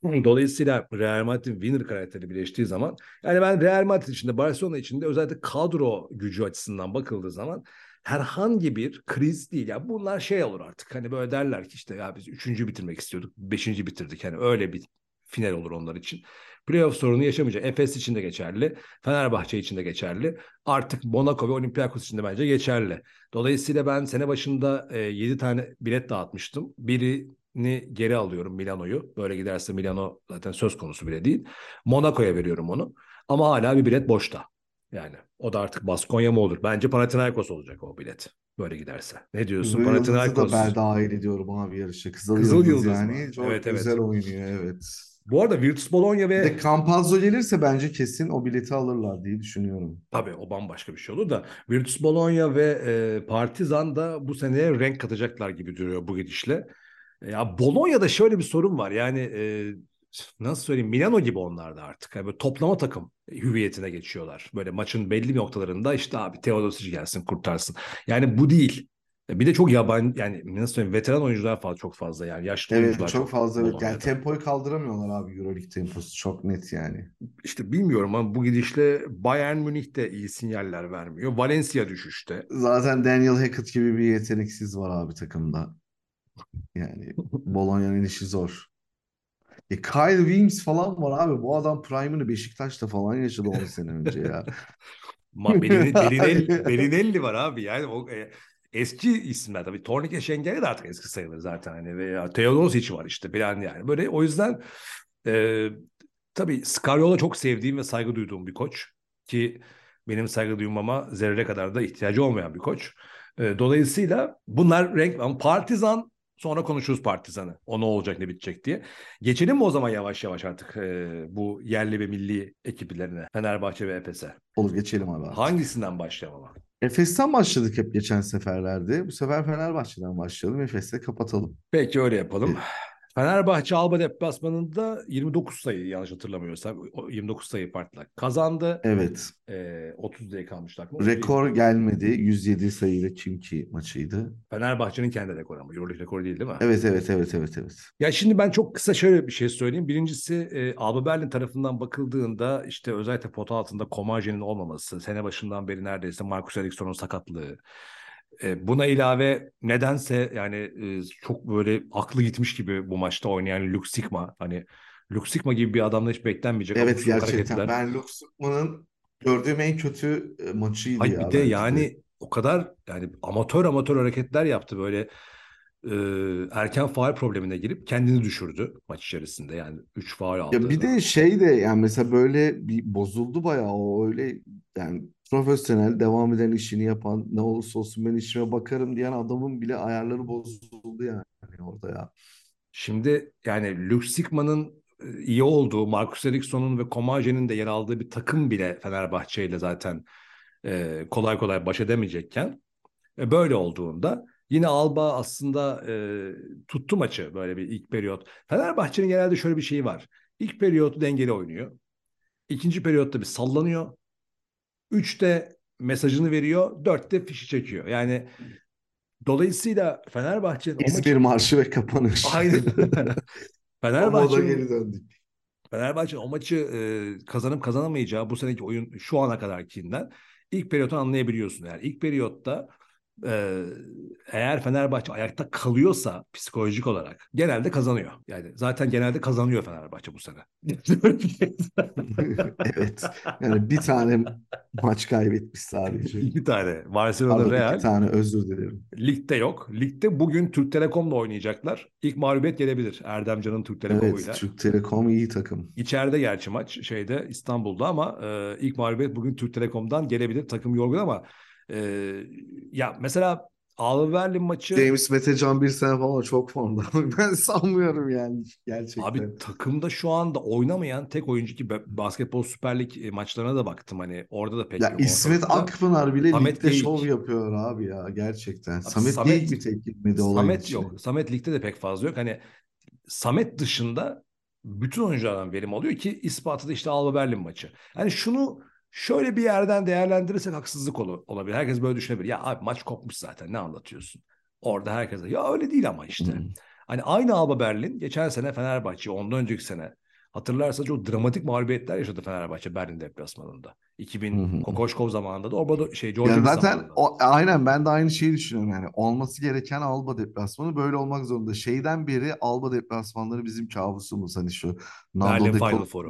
Dolayısıyla Real Madrid'in winner karakteri birleştiği zaman yani ben Real Madrid içinde Barcelona içinde özellikle kadro gücü açısından bakıldığı zaman herhangi bir kriz değil. Ya bunlar şey olur artık hani böyle derler ki işte ya biz üçüncü bitirmek istiyorduk. Beşinci bitirdik. Yani öyle bir final olur onlar için. Playoff sorunu yaşamayacak. Efes için de geçerli. Fenerbahçe için de geçerli. Artık Monaco ve Olympiakos için de bence geçerli. Dolayısıyla ben sene başında e, 7 tane bilet dağıtmıştım. Birini geri alıyorum Milano'yu. Böyle giderse Milano zaten söz konusu bile değil. Monaco'ya veriyorum onu. Ama hala bir bilet boşta. Yani o da artık Baskonya mı olur? Bence Panathinaikos olacak o bilet. Böyle giderse. Ne diyorsun? Kızıl Yıldız'ı da Panathinaikos. ben dahil ediyorum abi yarışa. Kızıl, Kızıl Yıldız, Yıldız yani mı? çok Evet, evet. güzel oynuyor evet. Bu arada Virtus Bologna ve de Campazzo gelirse bence kesin o bileti alırlar diye düşünüyorum. Tabii o bambaşka bir şey olur da Virtus Bologna ve e, Partizan da bu seneye renk katacaklar gibi duruyor bu gidişle. E, Ya Bologna'da şöyle bir sorun var. Yani e, nasıl söyleyeyim Milano gibi onlar da artık. Yani böyle toplama takım hüviyetine geçiyorlar. Böyle maçın belli bir noktalarında işte abi Teodosic gelsin kurtarsın. Yani bu değil. Bir de çok yabancı yani nasıl söyleyeyim veteran oyuncular falan çok fazla yani yaşlı Evet oyuncular çok fazla evet. Yani tempoyu kaldıramıyorlar abi Euroleague temposu çok net yani. İşte bilmiyorum ama bu gidişle Bayern Münih de iyi sinyaller vermiyor. Valencia düşüşte. Zaten Daniel Hackett gibi bir yeteneksiz var abi takımda. Yani Bologna'nın işi zor. E Kyle Williams falan var abi. Bu adam prime'ını Beşiktaş'ta falan yaşadı 10 sene önce ya. Belinelli, Belinelli var abi yani o e, eski isimler tabii. Tornike Şengeli de artık eski sayılır zaten hani veya Teodosic var işte falan yani. Böyle o yüzden e, tabii Scariola çok sevdiğim ve saygı duyduğum bir koç ki benim saygı duymama zerre kadar da ihtiyacı olmayan bir koç. E, dolayısıyla bunlar renk Partizan sonra konuşuruz Partizan'ı. O ne olacak ne bitecek diye. Geçelim mi o zaman yavaş yavaş artık e, bu yerli ve milli ekiplerine Fenerbahçe ve Efes'e. Olur geçelim abi. artık. Hangisinden başlayalım ama? Efes'ten başladık hep geçen seferlerde. Bu sefer Fenerbahçe'den başlayalım. Efes'le kapatalım. Peki öyle yapalım. Fenerbahçe Alba deplasmanında 29 sayı yanlış hatırlamıyorsam o 29 sayı farkla kazandı. Evet. Ee, 30 dakika kalmışlar mı? Rekor gelmedi. 107 sayıyla Kimki maçıydı. Fenerbahçe'nin kendi rekoru ama Euroleague rekoru değil değil mi? Evet evet evet evet evet. Ya şimdi ben çok kısa şöyle bir şey söyleyeyim. Birincisi e, Alba Berlin tarafından bakıldığında işte özellikle pota altında Komaje'nin olmaması, sene başından beri neredeyse Marcus Eriksson'un sakatlığı. E, buna ilave nedense yani e, çok böyle aklı gitmiş gibi bu maçta oynayan Luke Sigma. Hani Luke Sigma gibi bir adamla hiç beklenmeyecek Evet gerçekten. hareketler. Ben Luke Sukman'ın gördüğüm en kötü maçıydı Hayır ya bir de de. yani o kadar yani amatör amatör hareketler yaptı böyle e, erken faul problemine girip kendini düşürdü maç içerisinde yani 3 faul aldı. Ya bir de şey de yani mesela böyle bir bozuldu bayağı o öyle yani profesyonel devam eden işini yapan ne olursa olsun ben işime bakarım diyen adamın bile ayarları bozuldu yani orada ya. Şimdi yani Luke Sigma'nın e, iyi olduğu, Marcus Eriksson'un ve Komaje'nin de yer aldığı bir takım bile Fenerbahçe ile zaten e, kolay kolay baş edemeyecekken e, böyle olduğunda yine Alba aslında e, tuttu maçı böyle bir ilk periyot. Fenerbahçe'nin genelde şöyle bir şeyi var. İlk periyotu dengeli oynuyor. İkinci periyotta bir sallanıyor. Üçte mesajını veriyor. Dörtte fişi çekiyor. Yani dolayısıyla Fenerbahçe'nin İzmir maçı... marşı ve kapanış. Aynen. Fenerbahçe'nin geri döndük. Fenerbahçe o maçı e, kazanıp kazanamayacağı bu seneki oyun şu ana kadarkinden ilk periyottan anlayabiliyorsun. Yani ilk periyotta e, eğer Fenerbahçe ayakta kalıyorsa psikolojik olarak genelde kazanıyor. Yani zaten genelde kazanıyor Fenerbahçe bu sene. Evet. Yani bir tane maç kaybetmiş sadece. İki tane. Barcelona Real. iki tane özür dilerim. Ligde yok. Ligde bugün Türk Telekom'la oynayacaklar. İlk mağlubiyet gelebilir Erdemcan'ın Türk Telekom'uyla. Evet, Türk Telekom iyi takım. İçeride gerçi maç şeyde İstanbul'da ama e, ilk mağlubiyet bugün Türk Telekom'dan gelebilir. Takım yorgun ama e, ya mesela Alverlin maçı James Metecan bir sene falan çok formda. Ben sanmıyorum yani gerçekten. abi takımda şu anda oynamayan tek oyuncu ki ba- basketbol Süper Lig e, maçlarına da baktım hani orada da pek Ya yok İsmet ortalıkta. Akpınar bile Samet ligde Geyik. şov yapıyor abi ya gerçekten. Samet, Samet- Geyik bir tek gitmedi olayın Samet içine. yok. Samet ligde de pek fazla yok. Hani Samet dışında bütün oyunculardan verim alıyor ki ispatı da işte Alba Berlin maçı. Hani şunu şöyle bir yerden değerlendirirsek haksızlık ol- olabilir. Herkes böyle düşünebilir. Ya abi maç kopmuş zaten ne anlatıyorsun? Orada herkes ya öyle değil ama işte. Hı. Hani aynı Alba Berlin geçen sene Fenerbahçe ondan önceki sene hatırlarsanız çok dramatik mağlubiyetler yaşadı Fenerbahçe Berlin deplasmanında. 2000 Hı hı. Kokoşkov zamanında da orada şey Yani George zaten zamanında. o, aynen ben de aynı şeyi düşünüyorum yani olması gereken Alba deplasmanı böyle olmak zorunda. Şeyden beri Alba deplasmanları bizim kabusumuz hani şu Nando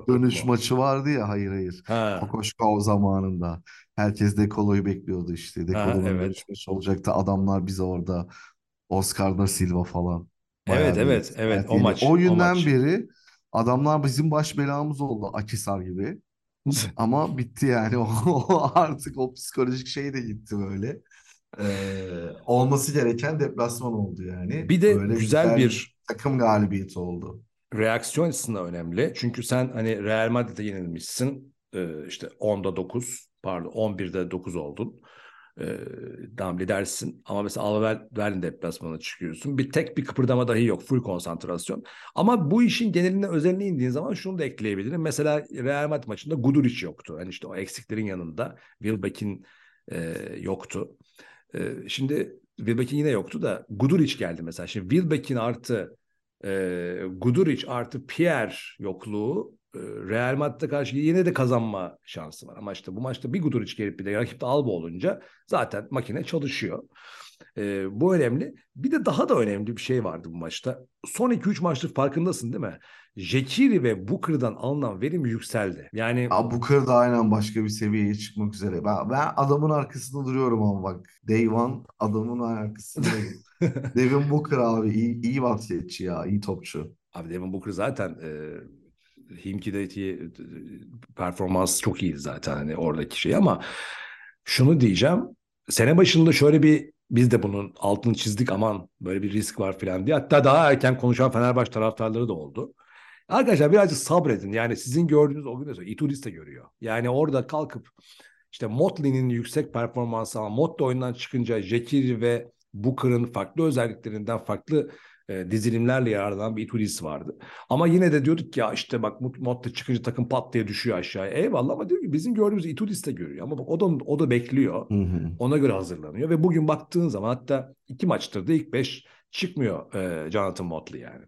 dönüş mu? maçı vardı ya hayır hayır. Ha. Kokoşkov zamanında herkes De Colo'yu bekliyordu işte. De Ha, Colo'nun evet. dönüş maçı olacaktı. Adamlar bize orada Oscar da Silva falan. Evet Bayağı bir evet evet o maç. O o günden maç. beri adamlar bizim baş belamız oldu Akisar gibi. Ama bitti yani o, artık o psikolojik şey de gitti böyle. Ee, olması gereken deplasman oldu yani. Bir de Böyle güzel bir takım galibiyeti oldu. reaksiyon açısından önemli. Çünkü sen hani Real Madrid'e yenilmişsin. Ee, işte 10'da 9 pardon 11'de 9 oldun. Ee, tamam lidersin ama mesela Alba Berlin deplasmanına çıkıyorsun. Bir tek bir kıpırdama dahi yok. Full konsantrasyon. Ama bu işin geneline özeline indiğin zaman şunu da ekleyebilirim. Mesela Real Madrid maçında Guduric yoktu. Hani işte o eksiklerin yanında Wilbeck'in e, yoktu. E, şimdi Wilbeck'in yine yoktu da Guduric geldi mesela. Şimdi Wilbeck'in artı e, Guduric artı Pierre yokluğu e, Real Madrid'e karşı yine de kazanma şansı var. Ama işte bu maçta bir Guduric gelip bir de rakip de Alba olunca zaten makine çalışıyor. E, bu önemli. Bir de daha da önemli bir şey vardı bu maçta. Son 2-3 maçtır farkındasın değil mi? Jekiri ve Booker'dan alınan verim yükseldi. Yani Ya Booker da aynen başka bir seviyeye çıkmak üzere. Ben, ben adamın arkasında duruyorum ama bak. Day One adamın arkasındayım. Devin Booker abi iyi, iyi basketçi ya, iyi topçu. Abi Devin Booker zaten e, Himki'deki e, performans çok iyi zaten hani oradaki şey ama şunu diyeceğim. Sene başında şöyle bir biz de bunun altını çizdik aman böyle bir risk var falan diye. Hatta daha erken konuşan Fenerbahçe taraftarları da oldu. Arkadaşlar birazcık sabredin. Yani sizin gördüğünüz o gün de sonra Itudis de görüyor. Yani orada kalkıp işte Motley'nin yüksek performansı ama Motley oyundan çıkınca Jekiri ve Booker'ın farklı özelliklerinden farklı e, dizilimlerle yararlanan bir Itudis vardı. Ama yine de diyorduk ki ya işte bak Motley çıkınca takım pat diye düşüyor aşağıya. Eyvallah ama diyor ki bizim gördüğümüz Itudis de görüyor. Ama bak o da, o da bekliyor. Hı hı. Ona göre hazırlanıyor ve bugün baktığın zaman hatta iki maçtır da ilk beş çıkmıyor e, Jonathan Motley yani.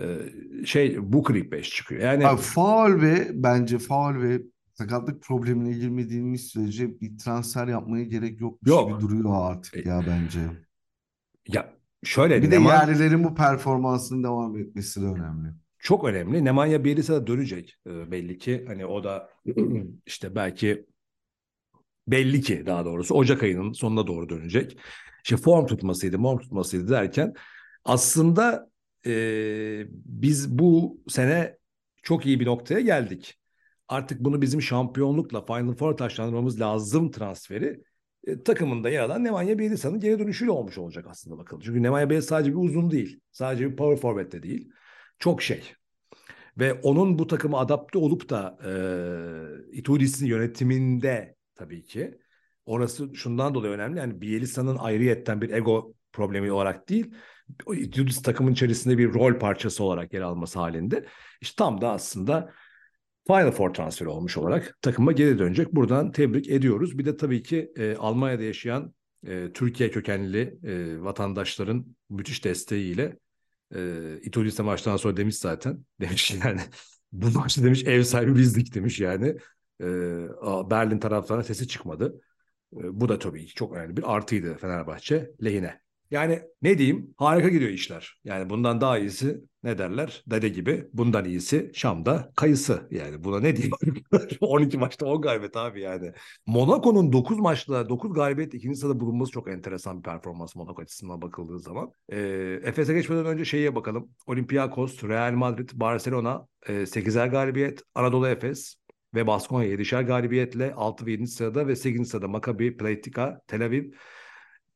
E, şey Booker ilk beş çıkıyor. Yani Abi faul ve bence faul ve sakatlık problemine girmediğimiz sürece bir transfer yapmaya gerek yokmuş Yok. gibi duruyor artık E, ya bence. ya şöyle Bir de Neman yerlilerin bu performansının devam etmesi de önemli. çok önemli. Nemanja Bjelica da dönecek e, belli ki. Hani o da işte belki belli ki daha doğrusu Ocak ayının sonuna doğru dönecek. İşte form tutmasıydı, form tutmasıydı derken aslında e, biz bu sene çok iyi bir noktaya geldik. Artık bunu bizim şampiyonlukla Final Four taşlandırmamız lazım transferi e, takımında yer alan Nemanja Bjelica'nın geri dönüşüyle olmuş olacak aslında bakalım. Çünkü Nemanja Bjelica sadece bir uzun değil. Sadece bir power forward de değil. Çok şey. Ve onun bu takıma adapte olup da e, Itudis'in yönetiminde tabii ki orası şundan dolayı önemli. Yani Bielitsa'nın ayrıyetten bir ego problemi olarak değil, Itudis takımın içerisinde bir rol parçası olarak yer alması halinde. İşte tam da aslında Final Four transferi olmuş olarak takıma geri dönecek. Buradan tebrik ediyoruz. Bir de tabii ki e, Almanya'da yaşayan e, Türkiye kökenli e, vatandaşların müthiş desteğiyle e, İtudis maçtan sonra demiş zaten. Demiş yani bu maçta demiş ev sahibi bizdik demiş yani. E, Berlin taraftarına sesi çıkmadı. E, bu da tabii ki çok önemli bir artıydı Fenerbahçe lehine. Yani ne diyeyim harika gidiyor işler. Yani bundan daha iyisi ne derler? Dede gibi. Bundan iyisi Şam'da kayısı. Yani buna ne diyeyim? 12 maçta 10 galibiyet abi yani. Monaco'nun 9 maçta 9 galibiyet ikinci sırada bulunması çok enteresan bir performans Monaco açısından bakıldığı zaman. E, Efes'e geçmeden önce şeye bakalım. Olympiakos, Real Madrid, Barcelona e, 8'er galibiyet. Anadolu Efes, ve Baskonya 7'şer galibiyetle 6 ve 7. sırada ve 8. sırada Maccabi, Pletika, Tel Aviv,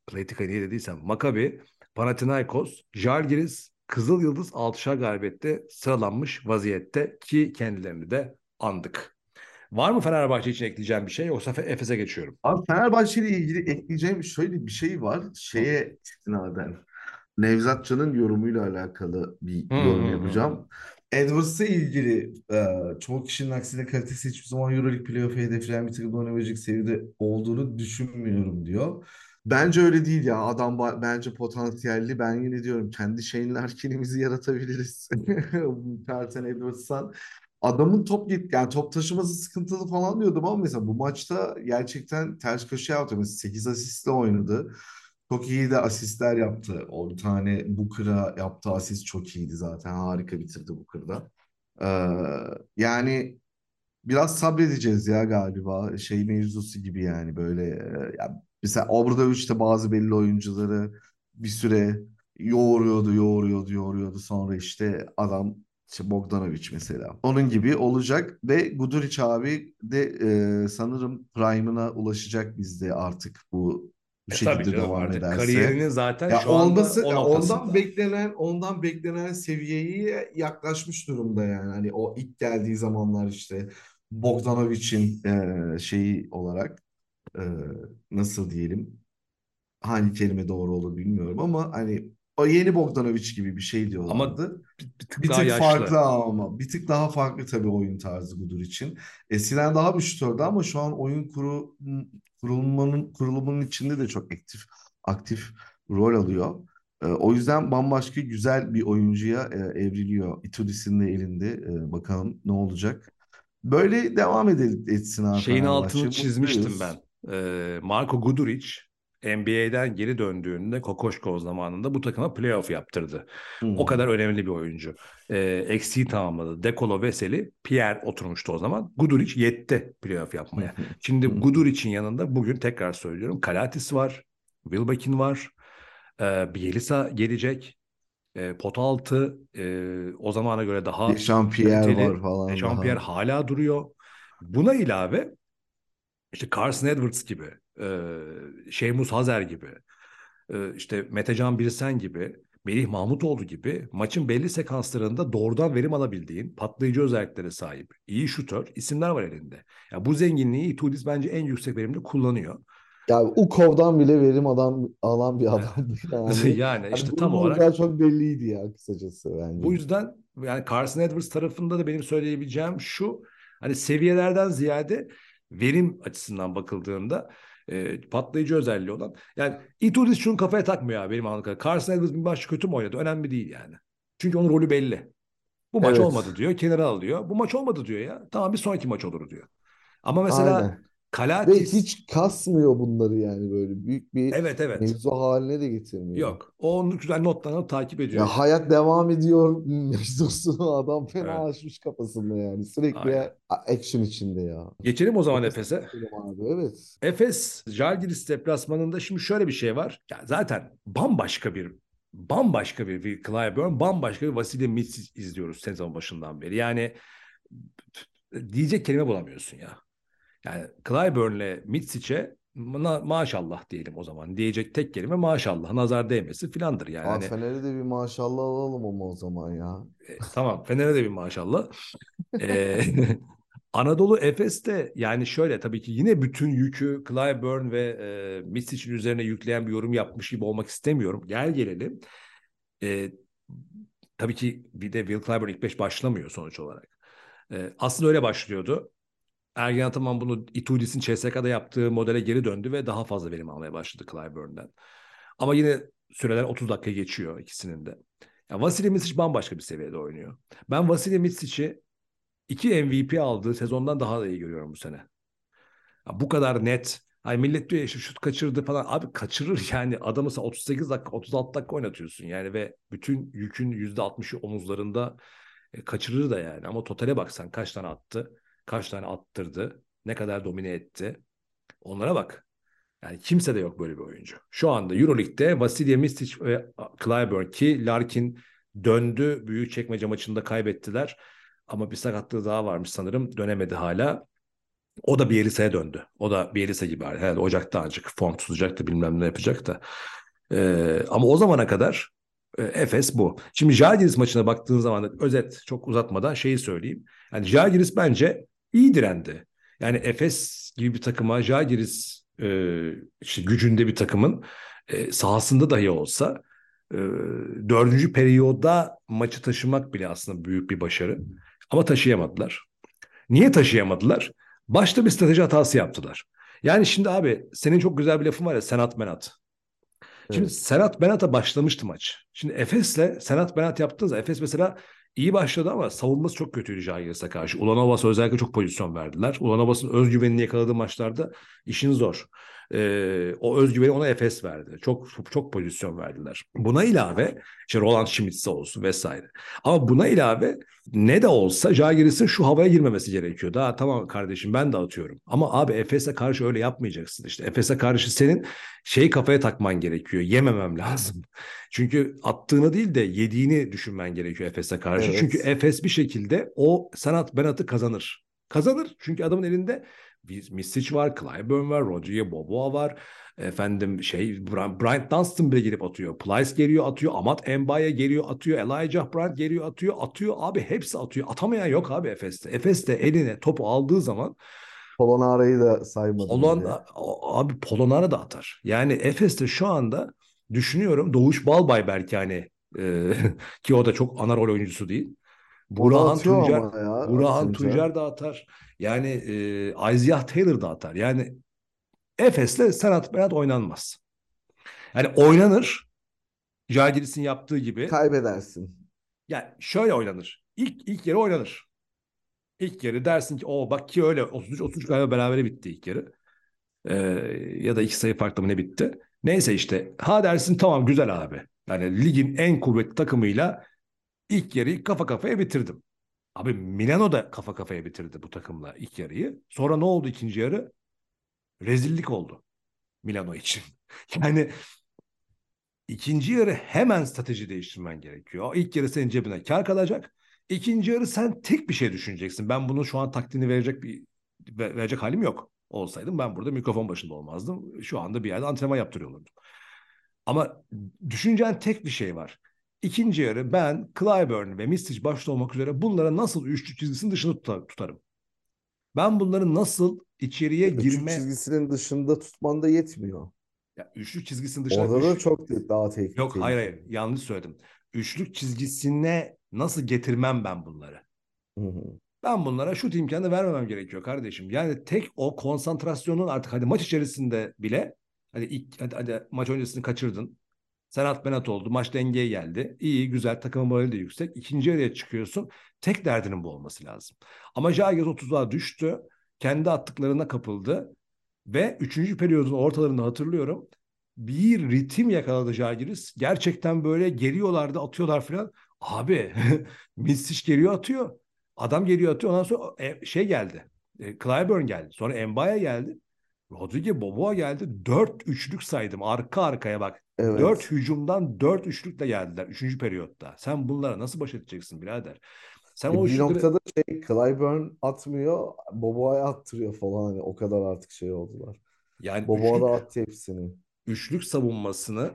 Pletika niye dediysem Maccabi, Panathinaikos, Žalgiris, Kızıl Yıldız 6'şer galibiyette sıralanmış vaziyette ki kendilerini de andık. Var mı Fenerbahçe için ekleyeceğim bir şey yoksa Efes'e geçiyorum. Abi Fenerbahçe ile ilgili ekleyeceğim şöyle bir şey var. Şeye istinaden Nevzatçı'nın yorumuyla alakalı bir Hı, yorum yapacağım. Edwards'la ilgili e, çoğu kişinin aksine kalitesi hiçbir zaman EuroLeague playoff'u hedefleyen bir takımda oynayabilecek seviyede olduğunu düşünmüyorum diyor. Bence öyle değil ya. Adam bence potansiyelli. Ben yine diyorum kendi Shane Larkin'imizi yaratabiliriz. Carlton Edwards'tan. Adamın top git yani top taşıması sıkıntılı falan diyordum ama mesela bu maçta gerçekten ters köşe yaptı. Mesela 8 asistle oynadı. Çok iyi de asistler yaptı. O bir tane Booker'a yaptığı asist çok iyiydi zaten. Harika bitirdi Booker'da. Ee, yani biraz sabredeceğiz ya galiba. Şey mevzusu gibi yani böyle. e, ya mesela Obradoviç'te bazı belli oyuncuları bir süre yoğuruyordu, yoğuruyordu, yoğuruyordu. Sonra işte adam işte Bogdanovic mesela. Onun gibi olacak ve Guduric abi de e, sanırım prime'ına ulaşacak bizde artık bu bu E, şekilde canım devam artık ederse. kariyerinin zaten Ya şu anda olması noktasında. ondan beklenen ondan beklenen seviyeye yaklaşmış durumda yani. Hani o ilk geldiği zamanlar işte Bogdanovic'in e, şeyi olarak e, nasıl diyelim hangi kelime doğru olur bilmiyorum ama hani o yeni Bogdanovic gibi bir şey Ama diyorlardı. bir, bir tık Bir daha tık yaşlı. farklı ama bir tık daha farklı tabii oyun tarzı budur için. Eskiden daha bir şutördü ama şu an oyun kuru, kurulmanın kurulumunun içinde de çok aktif aktif rol alıyor. Ee, o yüzden bambaşka güzel bir oyuncuya e, evriliyor. Itudis'in de elinde. Ee, bakalım ne olacak. Böyle devam edelim etsin Şeyin altını çizmiştim ben. Ee, Marko Guduric NBA'den geri döndüğünde Kokoşkov zamanında bu takıma playoff yaptırdı. Hmm. O kadar önemli bir oyuncu. Ee, eksiği tamamladı. Dekolo Veseli, Pierre oturmuştu o zaman. Guduric yetti playoff yapmaya. Şimdi Guduric'in yanında bugün tekrar söylüyorum. Kalatis var, Wilbekin var, e, Bielisa gelecek. E, pota altı e, o zamana göre daha kaliteli. var falan Dechampierre daha. hala duruyor. Buna ilave işte Carson Edwards gibi, e, Şeymus Hazer gibi, e, işte Metecan Birsen gibi, Melih Mahmutoğlu gibi maçın belli sekanslarında doğrudan verim alabildiğin patlayıcı özelliklere sahip, iyi şutör isimler var elinde. Ya bu zenginliği Itudis bence en yüksek verimde kullanıyor. Ya Ukov'dan bile verim adam alan bir adam yani. yani işte bunun tam olarak çok belliydi ya kısacası bence. Bu yüzden yani Carson Edwards tarafında da benim söyleyebileceğim şu hani seviyelerden ziyade verim açısından bakıldığında e, patlayıcı özelliği olan yani Itudis şunu kafaya takmıyor abi benim anladığım. Carson Edwards bir maç kötü mü oynadı önemli değil yani. Çünkü onun rolü belli. Bu maç Evet. olmadı diyor kenara alıyor. Bu maç olmadı diyor ya. Tamam bir sonraki maç olur diyor. Ama mesela Aynen. Ve Kalatis hiç kasmıyor bunları yani böyle büyük bir evet evet mevzu haline de getirmiyor. yok. O onun güzel notlarını takip ediyor. Ya hayat devam ediyor mevzusunu adam fena Evet. açmış kafasında yani. Sürekli Aynen. action içinde ya. Geçelim o zaman Efes'e. Abi evet. Efes Žalgiris deplasmanında şimdi şöyle bir şey var. Ya zaten bambaşka bir bambaşka bir, bir Clyburn, bambaşka bir Vasilya Mitsic izliyoruz sezon başından beri. Yani diyecek kelime bulamıyorsun ya. Yani Clyburn'le Mitsic'e ma- maşallah diyelim o zaman. Diyecek tek kelime maşallah. Nazar değmesi filandır yani. Aa, Hani, Fener'e de bir maşallah alalım ama o zaman ya. e, tamam Fener'e de bir maşallah. E, Anadolu Efes'te yani şöyle tabii ki yine bütün yükü Clyburn ve e, Misic'in üzerine yükleyen bir yorum yapmış gibi olmak istemiyorum. Gel gelelim. E, tabii ki bir de Will Clyburn ilk beş başlamıyor sonuç olarak. E, aslında öyle başlıyordu. Ergen Ataman bunu Itudis'in CSK'da yaptığı modele geri döndü ve daha fazla verim almaya başladı Clyburn'dan. Ama yine süreler 30 dakika geçiyor ikisinin de. Ya Vasilij Micic bambaşka bir seviyede oynuyor. Ben Vasilij Misic'i iki MVP aldığı sezondan daha da iyi görüyorum bu sene. Ya bu kadar net. Ay millet diyor ya işte şut kaçırdı falan. Abi kaçırır yani adamı sen 38 dakika 36 dakika oynatıyorsun yani ve bütün yükün %60'ı omuzlarında e, kaçırır da yani. Ama totale baksan kaç tane attı, kaç tane attırdı, ne kadar domine etti. Onlara bak. Yani kimse de yok böyle bir oyuncu. Şu anda Euroleague'de Vasilya Mistic ve Clyburn ki Larkin döndü. Büyük çekmece maçında kaybettiler. Ama bir sakatlığı daha varmış sanırım. Dönemedi hala. O da Bielitsa'ya döndü. O da Bielitsa gibi herhalde Ocak'ta ancak form tutacaktı bilmem ne yapacak da. Ee, ama o zamana kadar e, Efes bu. Şimdi Žalgiris maçına baktığın zaman özet çok uzatmadan şeyi söyleyeyim. Yani Žalgiris bence iyi direndi. Yani Efes gibi bir takıma Žalgiris e, işte gücünde bir takımın e, sahasında dahi olsa e, dördüncü periyoda maçı taşımak bile aslında büyük bir başarı. Ama taşıyamadılar. Niye taşıyamadılar? Başta bir strateji hatası yaptılar. Yani şimdi abi senin çok güzel bir lafın var ya Senat Menat. Şimdi evet. Senat Benat'a başlamıştı maç. Şimdi Efes'le Senat Benat yaptığınızda Efes mesela iyi başladı ama savunması çok kötüydü Jagiris'e karşı. Ulanovas özellikle çok pozisyon verdiler. Ulanovas'ın özgüvenini yakaladığı maçlarda işin zor. Ee, o özgüveni ona Efes verdi. Çok çok pozisyon verdiler. Buna ilave işte Roland Schmitz'e olsun vesaire. Ama buna ilave ne de olsa Jagiris'in şu havaya girmemesi gerekiyor. Daha tamam kardeşim ben de atıyorum. Ama abi Efes'e karşı öyle yapmayacaksın işte. Efes'e karşı senin şeyi kafaya takman gerekiyor. Yememem lazım. Çünkü attığını değil de yediğini düşünmen gerekiyor Efes'e karşı. Evet. Çünkü Efes bir şekilde o sanat benatı kazanır. Kazanır çünkü adamın elinde Misic var, Clyburn var, Roger Boboa var. Efendim şey Bryant Dunstan bile gelip atıyor. Plyce geliyor atıyor. Amat Embaye geliyor atıyor. Elijah Bryant geliyor atıyor. Atıyor abi hepsi atıyor. Atamayan yok abi Efes'te. Efes'te eline topu aldığı zaman Polonara'yı da saymadım. Polon, abi Polonara da atar. Yani Efes'te şu anda düşünüyorum Doğuş Balbay belki hani e, ki o da çok ana rol oyuncusu değil. Burhan Tuncer, ya, Burhan Tuncer de atar. Yani e, Isaiah Taylor da atar. Yani Efes'le Senat Berat oynanmaz. Yani oynanır. Jagiris'in yaptığı gibi. Kaybedersin. Yani şöyle oynanır. İlk ilk yarı oynanır. İlk yarı dersin ki o bak ki öyle 33 33 galiba berabere bitti ilk yarı. Ee, ya da iki sayı farklı mı ne bitti. Neyse işte ha dersin tamam güzel abi. Yani ligin en kuvvetli takımıyla ilk yarıyı kafa kafaya bitirdim. Abi Milano da kafa kafaya bitirdi bu takımla ilk yarıyı. Sonra ne oldu ikinci yarı? Rezillik oldu Milano için. Yani ikinci yarı hemen strateji değiştirmen gerekiyor. İlk yarı senin cebine kar kalacak. İkinci yarı sen tek bir şey düşüneceksin. Ben bunu şu an taktiğini verecek bir verecek halim yok. Olsaydım ben burada mikrofon başında olmazdım. Şu anda bir yerde antrenman yaptırıyor olurdum. Ama düşüneceğin tek bir şey var. İkinci yarı ben Clyburn ve Mistic başta olmak üzere bunlara nasıl üçlük çizgisinin dışında tutarım. Ben bunları nasıl içeriye Üçlük girme... çizgisinin dışında tutman da yetmiyor. Ya üçlük çizgisinin dışında... Orada da çok daha tehlikeli. Yok hayır hayır yanlış söyledim. Üçlük çizgisine nasıl getirmem ben bunları? Hı hı. Ben bunlara şut imkanı vermemem gerekiyor kardeşim. Yani tek o konsantrasyonun artık hadi maç içerisinde bile hadi ilk hadi, hadi maç öncesini kaçırdın. Senat Benat oldu. Maç dengeye geldi. İyi güzel takımın morali de yüksek. İkinci yarıya çıkıyorsun. Tek derdinin bu olması lazım. Ama Jagiz 30'a düştü. Kendi attıklarına kapıldı. Ve üçüncü periyodun ortalarında hatırlıyorum. Bir ritim yakaladı Jagiris. Gerçekten böyle geliyorlardı atıyorlar falan. Abi Misic geliyor atıyor. Adam geliyor atıyor. Ondan sonra e, şey geldi. E, Clyburn geldi. Sonra Embaya geldi. Rodrigo Boboa geldi. Dört üçlük saydım. Arka arkaya bak. Evet. Dört hücumdan dört üçlükle geldiler. Üçüncü periyotta. Sen bunlara nasıl baş edeceksin birader? Sen e o bir üçlükleri... noktada şey Clyburn atmıyor. Boboa'ya attırıyor falan. Hani o kadar artık şey oldular. Yani Boboa üçlük, da attı hepsini. Üçlük savunmasını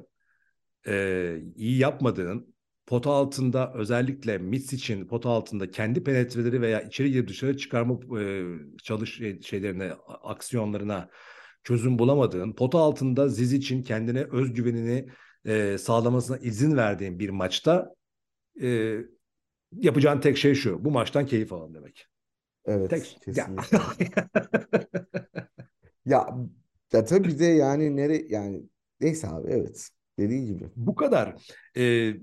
e, iyi yapmadığın pota altında özellikle Mitz için pota altında kendi penetreleri veya içeri girip dışarı çıkarma e, çalış şey, şeylerine, aksiyonlarına çözüm bulamadığın, pota altında Ziz için kendine özgüvenini e, sağlamasına izin verdiğin bir maçta e, yapacağın tek şey şu. Bu maçtan keyif alalım demek. Evet, tek, kesinlikle. ya ya tabii bir de yani nere yani neyse abi evet dediğin gibi. Bu kadar. Ee,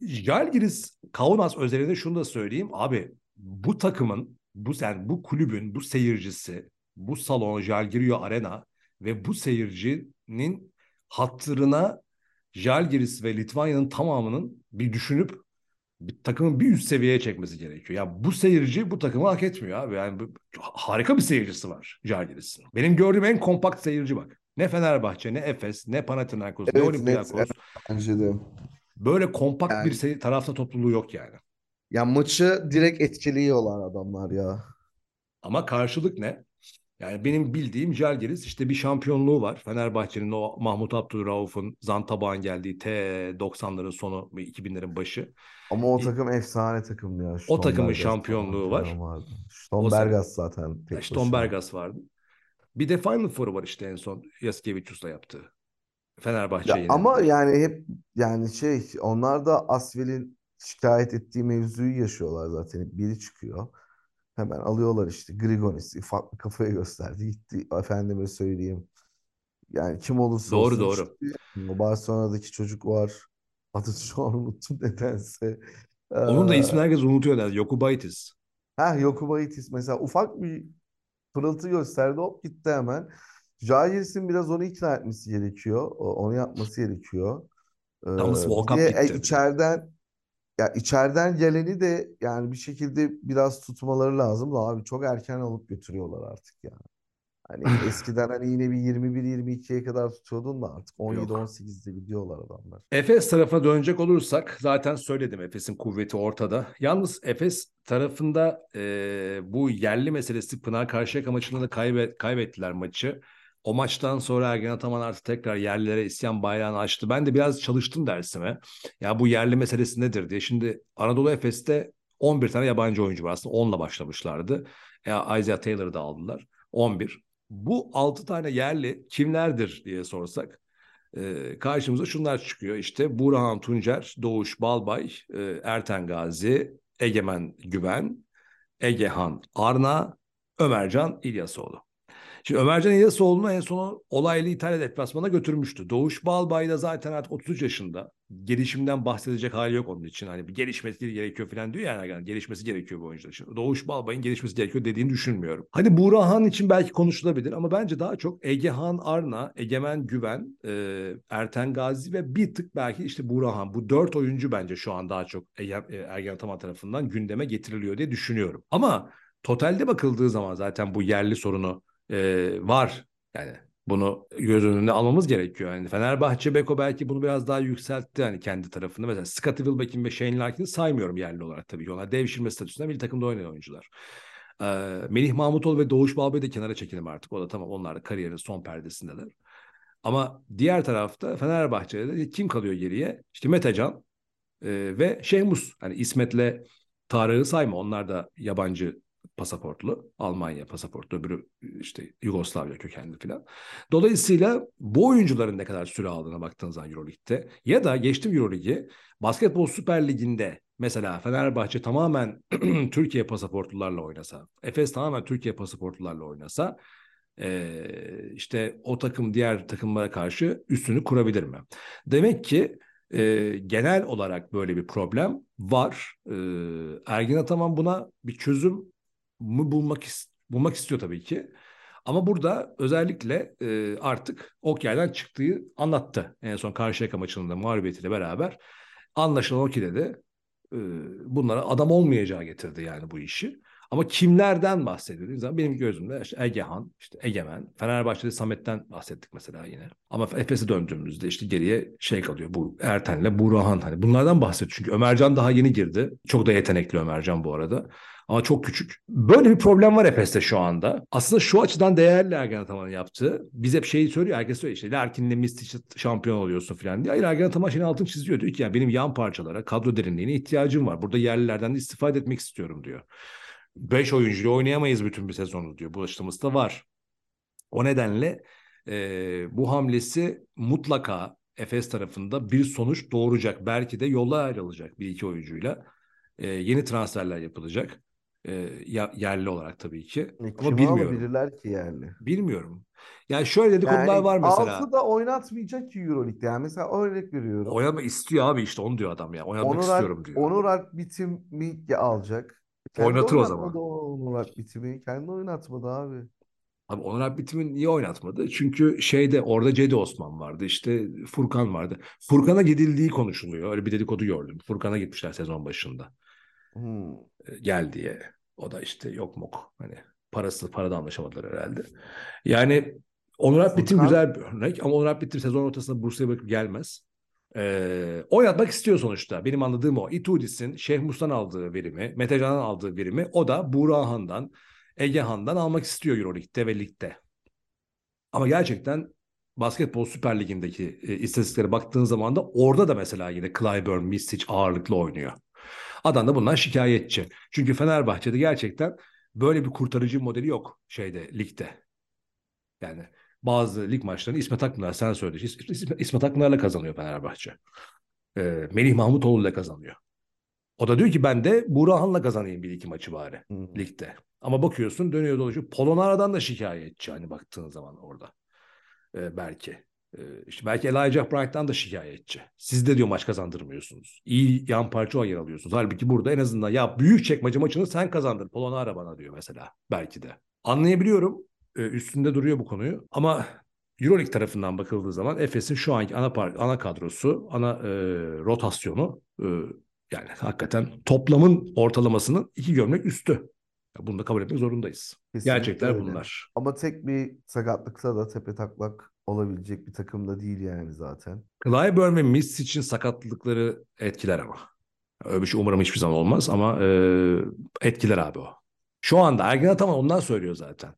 Jalgiris Kaunas özelinde şunu da söyleyeyim. Abi bu takımın, bu yani bu kulübün, bu seyircisi, bu salon Jalgirio Arena ve bu seyircinin hatırına Jalgiris ve Litvanya'nın tamamının bir düşünüp bir takımın bir üst seviyeye çekmesi gerekiyor. Ya bu seyirci bu takımı hak etmiyor abi. Yani bu, harika bir seyircisi var Jalgiris'in. Benim gördüğüm en kompakt seyirci bak. Ne Fenerbahçe, ne Efes, ne Panathinaikos, evet, ne Olympiakos. Net, bence de. Böyle kompakt yani, bir tarafta topluluğu yok yani. Ya maçı direkt etkiliyorlar adamlar ya. Ama karşılık ne? Yani benim bildiğim Jalgiris işte bir şampiyonluğu var. Fenerbahçe'nin o Mahmut Abdülrauf'un Zantabağ'ın geldiği T90'ların sonu 2000'lerin başı. Ama o takım e, efsane takım ya. o takımın şampiyonluğu var. Stombergas zaten. Stombergas vardı. Bir de Final Four'u var işte en son Yaskevicius'la yaptığı. Fenerbahçe'ye. Ama yani hep yani şey onlar da Asvel'in şikayet ettiği mevzuyu yaşıyorlar zaten. Biri çıkıyor. Hemen alıyorlar işte Grigonis farklı kafaya gösterdi gitti efendime söyleyeyim. Yani kim olursa doğru, olsun. Doğru doğru. Barcelona'daki çocuk var. Adını şu an unuttum nedense. Onun da ismini herkes unutuyor der. Yokubaitis. Ha Yokubaitis mesela ufak bir pırıltı gösterdi hop gitti hemen. Jair'sin biraz onu ikna etmesi gerekiyor. Onu yapması gerekiyor. Thomas Walkup gitti. E, içeriden ya içeriden geleni de yani bir şekilde biraz tutmaları lazım da abi çok erken alıp götürüyorlar artık yani. Hani eskiden hani yine bir 21-22'ye kadar tutuyordun da artık 17-18'de gidiyorlar adamlar. Efes tarafına dönecek olursak zaten söyledim Efes'in kuvveti ortada. Yalnız Efes tarafında e, bu yerli meselesi Pınar Karşıyaka maçında da kaybet, kaybettiler maçı. O maçtan sonra Ergen Ataman artık tekrar yerlilere isyan bayrağını açtı. Ben de biraz çalıştım dersime. Ya bu yerli meselesi nedir diye. Şimdi Anadolu Efes'te 11 tane yabancı oyuncu var. Aslında 10'la başlamışlardı. Ya Isaiah Taylor'ı da aldılar. 11. Bu 6 tane yerli kimlerdir diye sorsak e, karşımıza şunlar çıkıyor. İşte Burhan Tuncer, Doğuş Balbay, e, Erten Gazi, Egemen Güven, Egehan Arna, Ömercan İlyasoğlu. Şimdi Ömercan İlyasoğlu'nu en son olaylı İtalya deplasmana götürmüştü. Doğuş Balbay da zaten artık 33 yaşında. Gelişimden bahsedecek hali yok onun için. Hani bir gelişmesi gerekiyor falan diyor yani. yani gelişmesi gerekiyor bu oyuncular için. Doğuş Balbay'ın gelişmesi gerekiyor dediğini düşünmüyorum. Hani Burhan için belki konuşulabilir ama bence daha çok Egehan Arna, Egemen Güven, e, Erten Gazi ve bir tık belki işte Burhan. Bu dört oyuncu bence şu an daha çok e, Ergen Ataman tarafından gündeme getiriliyor diye düşünüyorum. Ama totalde bakıldığı zaman zaten bu yerli sorunu e, var. Yani bunu göz önünde almamız gerekiyor. Yani Fenerbahçe Beko belki bunu biraz daha yükseltti hani kendi tarafında. Mesela Scottie Wilbeck'in ve Shane Larkin'i saymıyorum yerli olarak tabii. Onlar devşirme statüsünde bir takımda oynayan oyuncular. Ee, Melih Mahmutoğlu ve Doğuş Balbey de kenara çekelim artık. O da tamam onlar da kariyerin son perdesindeler. Ama diğer tarafta Fenerbahçe'de de kim kalıyor geriye? İşte Metecan e, ve Şehmus. Hani İsmet'le Tarık'ı sayma. Onlar da yabancı pasaportlu. Almanya pasaportlu, öbürü işte Yugoslavya kökenli falan. Dolayısıyla bu oyuncuların ne kadar süre aldığına baktığınız zaman Euroleague'de ya da geçtim Euroleague'i Basketbol Süper Ligi'nde mesela Fenerbahçe tamamen Türkiye pasaportlularla oynasa, Efes tamamen Türkiye pasaportlularla oynasa e, işte o takım diğer takımlara karşı üstünü kurabilir mi? Demek ki e, genel olarak böyle bir problem var. E, Ergin Ataman buna bir çözüm mı bulmak bulmak istiyor tabii ki. Ama burada özellikle e, artık ok yerden çıktığı anlattı. En son Karşıyaka maçında mağlubiyetiyle beraber anlaşılan o ki dedi e, bunlara adam olmayacağı getirdi yani bu işi. Ama kimlerden bahsediyoruz? zaman benim gözümde işte Egehan, işte Egemen, Fenerbahçe'de Samet'ten bahsettik mesela yine. Ama Efes'e döndüğümüzde işte geriye şey kalıyor. Bu Erten'le Burhan hani bunlardan bahsediyor. Çünkü Ömercan daha yeni girdi. Çok da yetenekli Ömercan bu arada. Ama çok küçük. Böyle bir problem var Efes'te şu anda. Aslında şu açıdan değerli Ergen Ataman'ın yaptığı. Biz hep şeyi söylüyor. Herkes söylüyor işte Larkin'le Mistic şampiyon oluyorsun falan diye. Hayır Ergen Ataman şeyin altını çiziyor. Diyor ki yani benim yan parçalara, kadro derinliğine ihtiyacım var. Burada yerlilerden de istifade etmek istiyorum diyor. 5 oyuncuyla oynayamayız bütün bir sezonu diyor. Bu açıklaması da var. O nedenle e, bu hamlesi mutlaka Efes tarafında bir sonuç doğuracak. Belki de yola ayrılacak bir iki oyuncuyla. E, yeni transferler yapılacak. E, yerli olarak tabii ki. E, Ama bilmiyorum. alabilirler ki yani? Bilmiyorum. Yani şöyle dedikodular yani var mesela. Altı da oynatmayacak ki Euroleague'de. Yani mesela örnek veriyorum. Oynama istiyor abi işte onu diyor adam ya. Oynatmak Onur istiyorum diyor. Onur Alp bitimi alacak. Kendi Oynatır o zaman. Onur Alp bitimi. Kendi oynatmadı abi. Abi Onur Alp bitimi niye oynatmadı? Çünkü şeyde orada Cedi Osman vardı. işte Furkan vardı. Furkan'a gidildiği konuşuluyor. Öyle bir dedikodu gördüm. Furkan'a gitmişler sezon başında. Hmm. Gel diye. O da işte yok mok. Hani parası parada anlaşamadılar herhalde. Yani Onur Alp bitim güzel bir örnek ama Onur Alp bitim sezon ortasında Bursa'ya bırakıp gelmez. Ee, oynatmak istiyor sonuçta. Benim anladığım o. Itudis'in Şeyh Mus'tan aldığı verimi, Mete Can'dan aldığı verimi o da Buğrahan'dan, Egehan'dan almak istiyor Euroleague'de ve ligde. Ama gerçekten Basketbol Süper Ligi'ndeki e, istatistiklere baktığın zaman da orada da mesela yine Clyburn, Mistic ağırlıklı oynuyor. Adam da bundan şikayetçi. Çünkü Fenerbahçe'de gerçekten böyle bir kurtarıcı modeli yok şeyde ligde. Yani bazı lig maçlarını İsmet Akpınar sen söyle. İsmet Akpınar'la kazanıyor Fenerbahçe. Ee, Melih Mahmutoğlu ile kazanıyor. O da diyor ki ben de Burhan'la kazanayım bir iki maçı bari hmm. ligde. Ama bakıyorsun dönüyor dolaşıyor. Polonara'dan da şikayetçi hani baktığın zaman orada. Ee, belki. Ee, işte belki Elijah Bright'tan da şikayetçi. Siz de diyor maç kazandırmıyorsunuz. İyi yan parça o yer alıyorsunuz. Halbuki burada en azından ya büyük çekmece maçını sen kazandır. Polonara bana diyor mesela. Belki de. Anlayabiliyorum. Ee, üstünde duruyor bu konuyu. Ama Euroleague tarafından bakıldığı zaman Efes'in şu anki ana par ana kadrosu, ana e, rotasyonu e, yani hakikaten toplamın ortalamasının iki gömlek üstü. Bunu da kabul etmek zorundayız. Kesinlikle Gerçekler öyle. bunlar. Ama tek bir sakatlıksa da tepe taklak olabilecek bir takım da değil yani zaten. Clyburn ve Miss için sakatlıkları etkiler ama. Öyle bir şey umarım hiçbir zaman olmaz ama e, etkiler abi o. Şu anda Ergen Ataman ondan söylüyor zaten.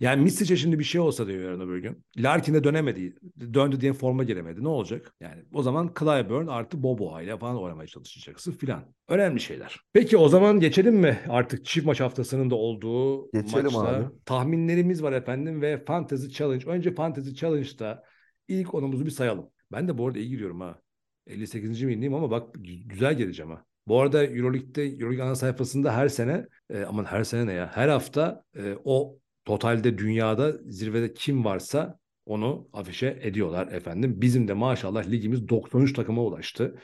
Yani Misic'e şimdi bir şey olsa diyor yarın öbür gün. Larkin'e dönemedi. Döndü diye forma giremedi. Ne olacak? Yani o zaman Clyburn artı Bobo ile falan oynamaya çalışacaksın filan. Önemli şeyler. Peki o zaman geçelim mi artık çift maç haftasının da olduğu geçelim maçta? Abi. Tahminlerimiz var efendim ve Fantasy Challenge. Önce Fantasy Challenge'da ilk onumuzu bir sayalım. Ben de bu arada iyi giriyorum ha. 58. miyim ama bak güzel geleceğim ha. Bu arada Euroleague'de Euroleague ana sayfasında her sene e, aman her sene ne ya her hafta e, o totalde dünyada zirvede kim varsa onu afişe ediyorlar efendim. Bizim de maşallah ligimiz 93 takıma ulaştı.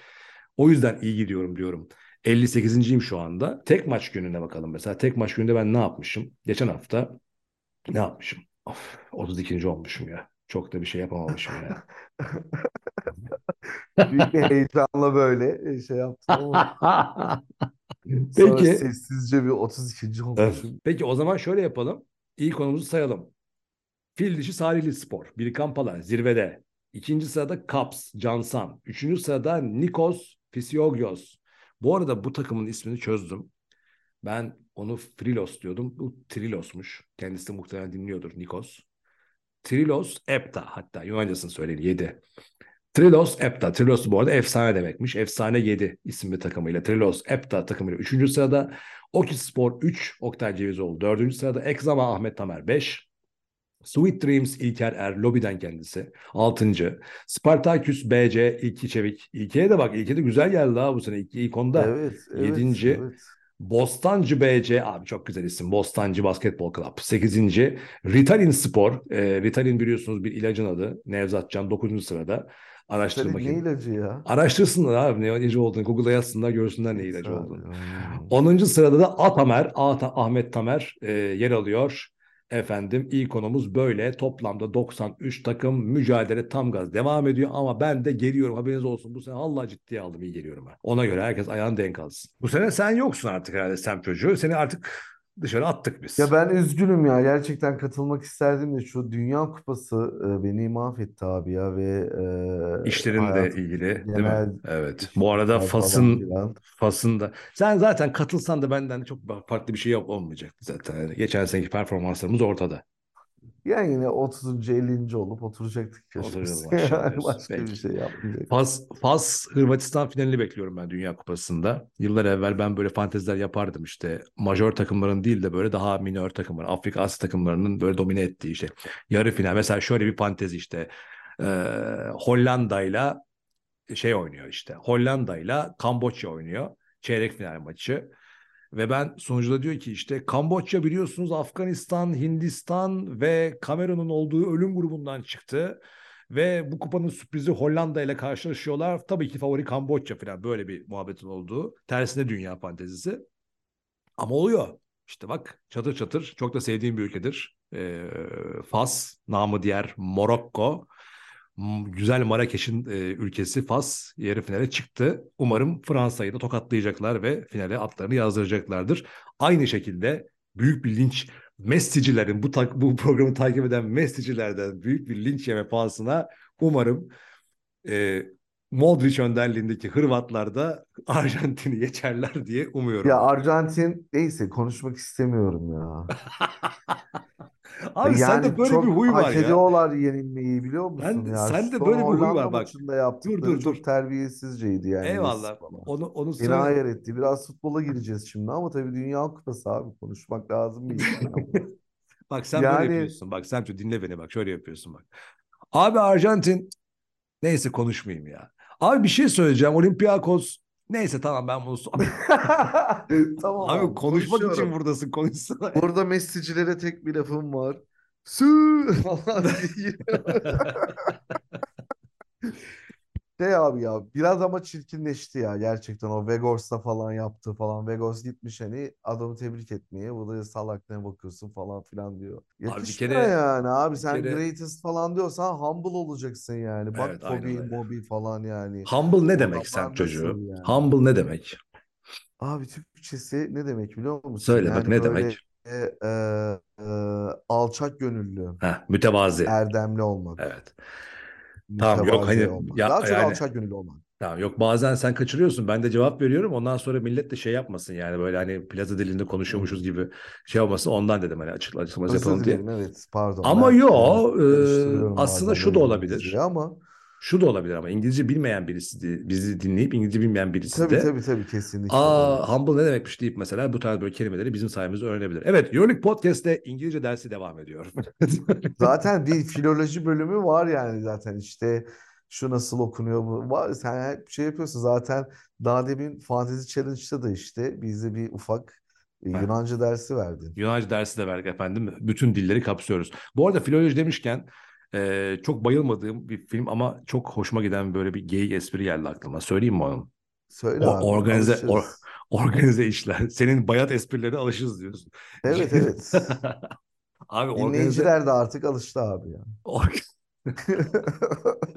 O yüzden iyi gidiyorum diyorum. 58.yim şu anda. Tek maç gününe bakalım mesela. Tek maç gününde ben ne yapmışım? Geçen hafta ne yapmışım? Of, 32. olmuşum ya. Çok da bir şey yapamamışım ya. Büyük bir heyecanla böyle şey yaptım ama. Peki. sessizce bir 32. olmuşum. Evet. Peki o zaman şöyle yapalım. İlk konumuzu sayalım. Fil dişi Salihli Spor. Bir Kampala zirvede. İkinci sırada Kaps, Cansan. Üçüncü sırada Nikos Fisiogios. Bu arada bu takımın ismini çözdüm. Ben onu Frilos diyordum. Bu Trilos'muş. Kendisi de muhtemelen dinliyordur Nikos. Trilos Epta hatta Yunancasını söyleyin 7. Trilos Epta. Trilos bu arada efsane demekmiş. Efsane 7 isimli takımıyla. Trilos Epta takımıyla 3. sırada. Okis Spor 3. Oktay Cevizoğlu 4. sırada. Ekzama Ahmet Tamer 5. Sweet Dreams İlker Er lobiden kendisi 6. Spartaküs BC İlki Çevik. İlkiye de bak İlki de güzel geldi ha bu sene. İlki ilk onda. Evet, evet, 7. Evet. Bostancı BC abi çok güzel isim. Bostancı Basketbol Club. 8. Ritalin Spor. E, Ritalin biliyorsunuz bir ilacın adı. Nevzat Can 9. sırada. Araştır bakayım. Ne ilacı ya? Araştırsınlar abi ne ilacı olduğunu. Google'a yazsınlar görsünler ne ilacı olduğunu. 10. sırada da Atamer, Ahmet Tamer e, yer alıyor. Efendim ilk konumuz böyle. Toplamda 93 takım mücadele tam gaz devam ediyor ama ben de geliyorum haberiniz olsun. Bu sene Allah ciddiye aldım iyi geliyorum ben. Ona göre herkes ayağını denk alsın. Bu sene sen yoksun artık herhalde sen çocuğu. Seni artık dışarı attık biz. Ya ben üzgünüm ya. Gerçekten katılmak isterdim de şu Dünya Kupası e, beni mahvetti abi ya ve e, İşlerinle hayatım ilgili değil mi? genel Evet. Bu arada işler falan Fas'ın filan. Fas'ın da sen zaten katılsan da benden çok farklı bir şey yap olmayacaktı zaten. Yani geçen seneki performanslarımız ortada. Yani yine 30. 50. olup oturacaktık maşallah Yani başka bir Peki. şey yapmayacaktık. Fas, Fas Hırvatistan finalini bekliyorum ben Dünya Kupası'nda. Yıllar evvel ben böyle fanteziler yapardım işte. Majör takımların değil de böyle daha minör takımların, Afrika Asya takımlarının böyle domine ettiği işte. Yarı final. Mesela şöyle bir fantezi işte. Ee, Hollanda'yla şey oynuyor işte. Hollanda'yla Kamboçya oynuyor. Çeyrek final maçı. Ve ben sonucuda diyor ki işte Kamboçya biliyorsunuz Afganistan, Hindistan ve Kamerun'un olduğu ölüm grubundan çıktı. Ve bu kupanın sürprizi Hollanda ile karşılaşıyorlar. Tabii ki favori Kamboçya falan böyle bir muhabbetin olduğu. Tersine dünya fantezisi. Ama oluyor. İşte bak çatır çatır çok da sevdiğim bir ülkedir. Ee, Fas, namı diğer Morokko. Güzel Marrakeş'in e, ülkesi Fas yarı finale çıktı. Umarım Fransa'yı da tokatlayacaklar ve finale atlarını yazdıracaklardır. Aynı şekilde büyük bir linç Messi'cilerin bu tak, bu programı takip eden Messi'cilerden büyük bir linç yeme pahasına umarım e, Modric önderliğindeki Hırvatlar da Arjantin'i geçerler diye umuyorum. Ya Arjantin neyse konuşmak istemiyorum ya. Abi sende Yani böyle çok bir huy var ya. ediyorlar yenilmeyi biliyor musun Ben- ya? sende Son böyle bir huy Hollanda var bak. maçında yaptıkları dur, çok terbiyesizceydi yani. Eyvallah. Falan. Onu onu Beni söyle. hayal etti. Biraz futbola gireceğiz şimdi ama tabii Dünya Kupası abi konuşmak lazım bir. Bak sen böyle Yani- yapıyorsun. Bak sen şu dinle beni bak şöyle yapıyorsun bak. Abi Arjantin neyse konuşmayayım ya. Abi bir şey söyleyeceğim. Olympiakos neyse tamam ben bunu so- Tamam Abi konuşmak için buradasın konuşsana. Burada Messi'cilere tek bir lafım var. Su falan diye. Şey abi ya biraz ama çirkinleşti ya gerçekten o Vegors'ta falan yaptı falan. Vegors gitmiş hani adamı tebrik etmeye. Bu da salak ne bakıyorsun falan filan diyor. bir Yakışmıyor kere- yani abi bir sen kere- greatest falan diyorsan humble olacaksın yani. Bak Evet, aynen Kobe, öyle. Moby falan yani. Humble ne demek adamlar sen çocuğu? yani? Humble ne demek? Abi Türkçesi ne demek biliyor musun? Söyle bak Yani ne böyle, demek? e, e, e, alçak gönüllü, Heh, mütevazi. erdemli olmak. Evet. Tamam, yok, hani olmak. ya- Daha çok yani- alçak gönüllü olmak. Tamam yok bazen sen kaçırıyorsun. Ben de cevap veriyorum. Ondan sonra millet de şey yapmasın yani böyle hani plaza dilinde konuşuyormuşuz gibi şey olmasın. Ondan dedim hani açıkla açıklaması yapalım diye. evet pardon. Ama Ben, yo, e, aslında şu da olabilir. Ama Şu da olabilir ama İngilizce bilmeyen birisi de- bizi dinleyip İngilizce bilmeyen birisi tabii de tabii tabii kesinlikle. Aa evet. humble ne demekmiş deyip mesela bu tarz böyle kelimeleri bizim sayemizde öğrenebilir. Evet Euroleague Podcast'te İngilizce dersi devam ediyor. Zaten bir filoloji bölümü var yani zaten işte şu nasıl okunuyor bu var sen şey yapıyorsun zaten daha demin Fantasy Challenge'da da işte bize bir ufak e, Heh. Yunanca dersi verdin. Yunanca dersi de verdik efendim. Bütün dilleri kapsıyoruz. Bu arada filoloji demişken e, çok bayılmadığım bir film ama çok hoşuma giden böyle bir geyik espri geldi aklıma. Söyleyeyim mi onu? Söyle O- abi organize- alışırız. or- Organize işler. Senin bayat esprilerine alışırız diyorsun. Evet evet. Abi organize, Dinleyiciler de artık alıştı abi ya. or-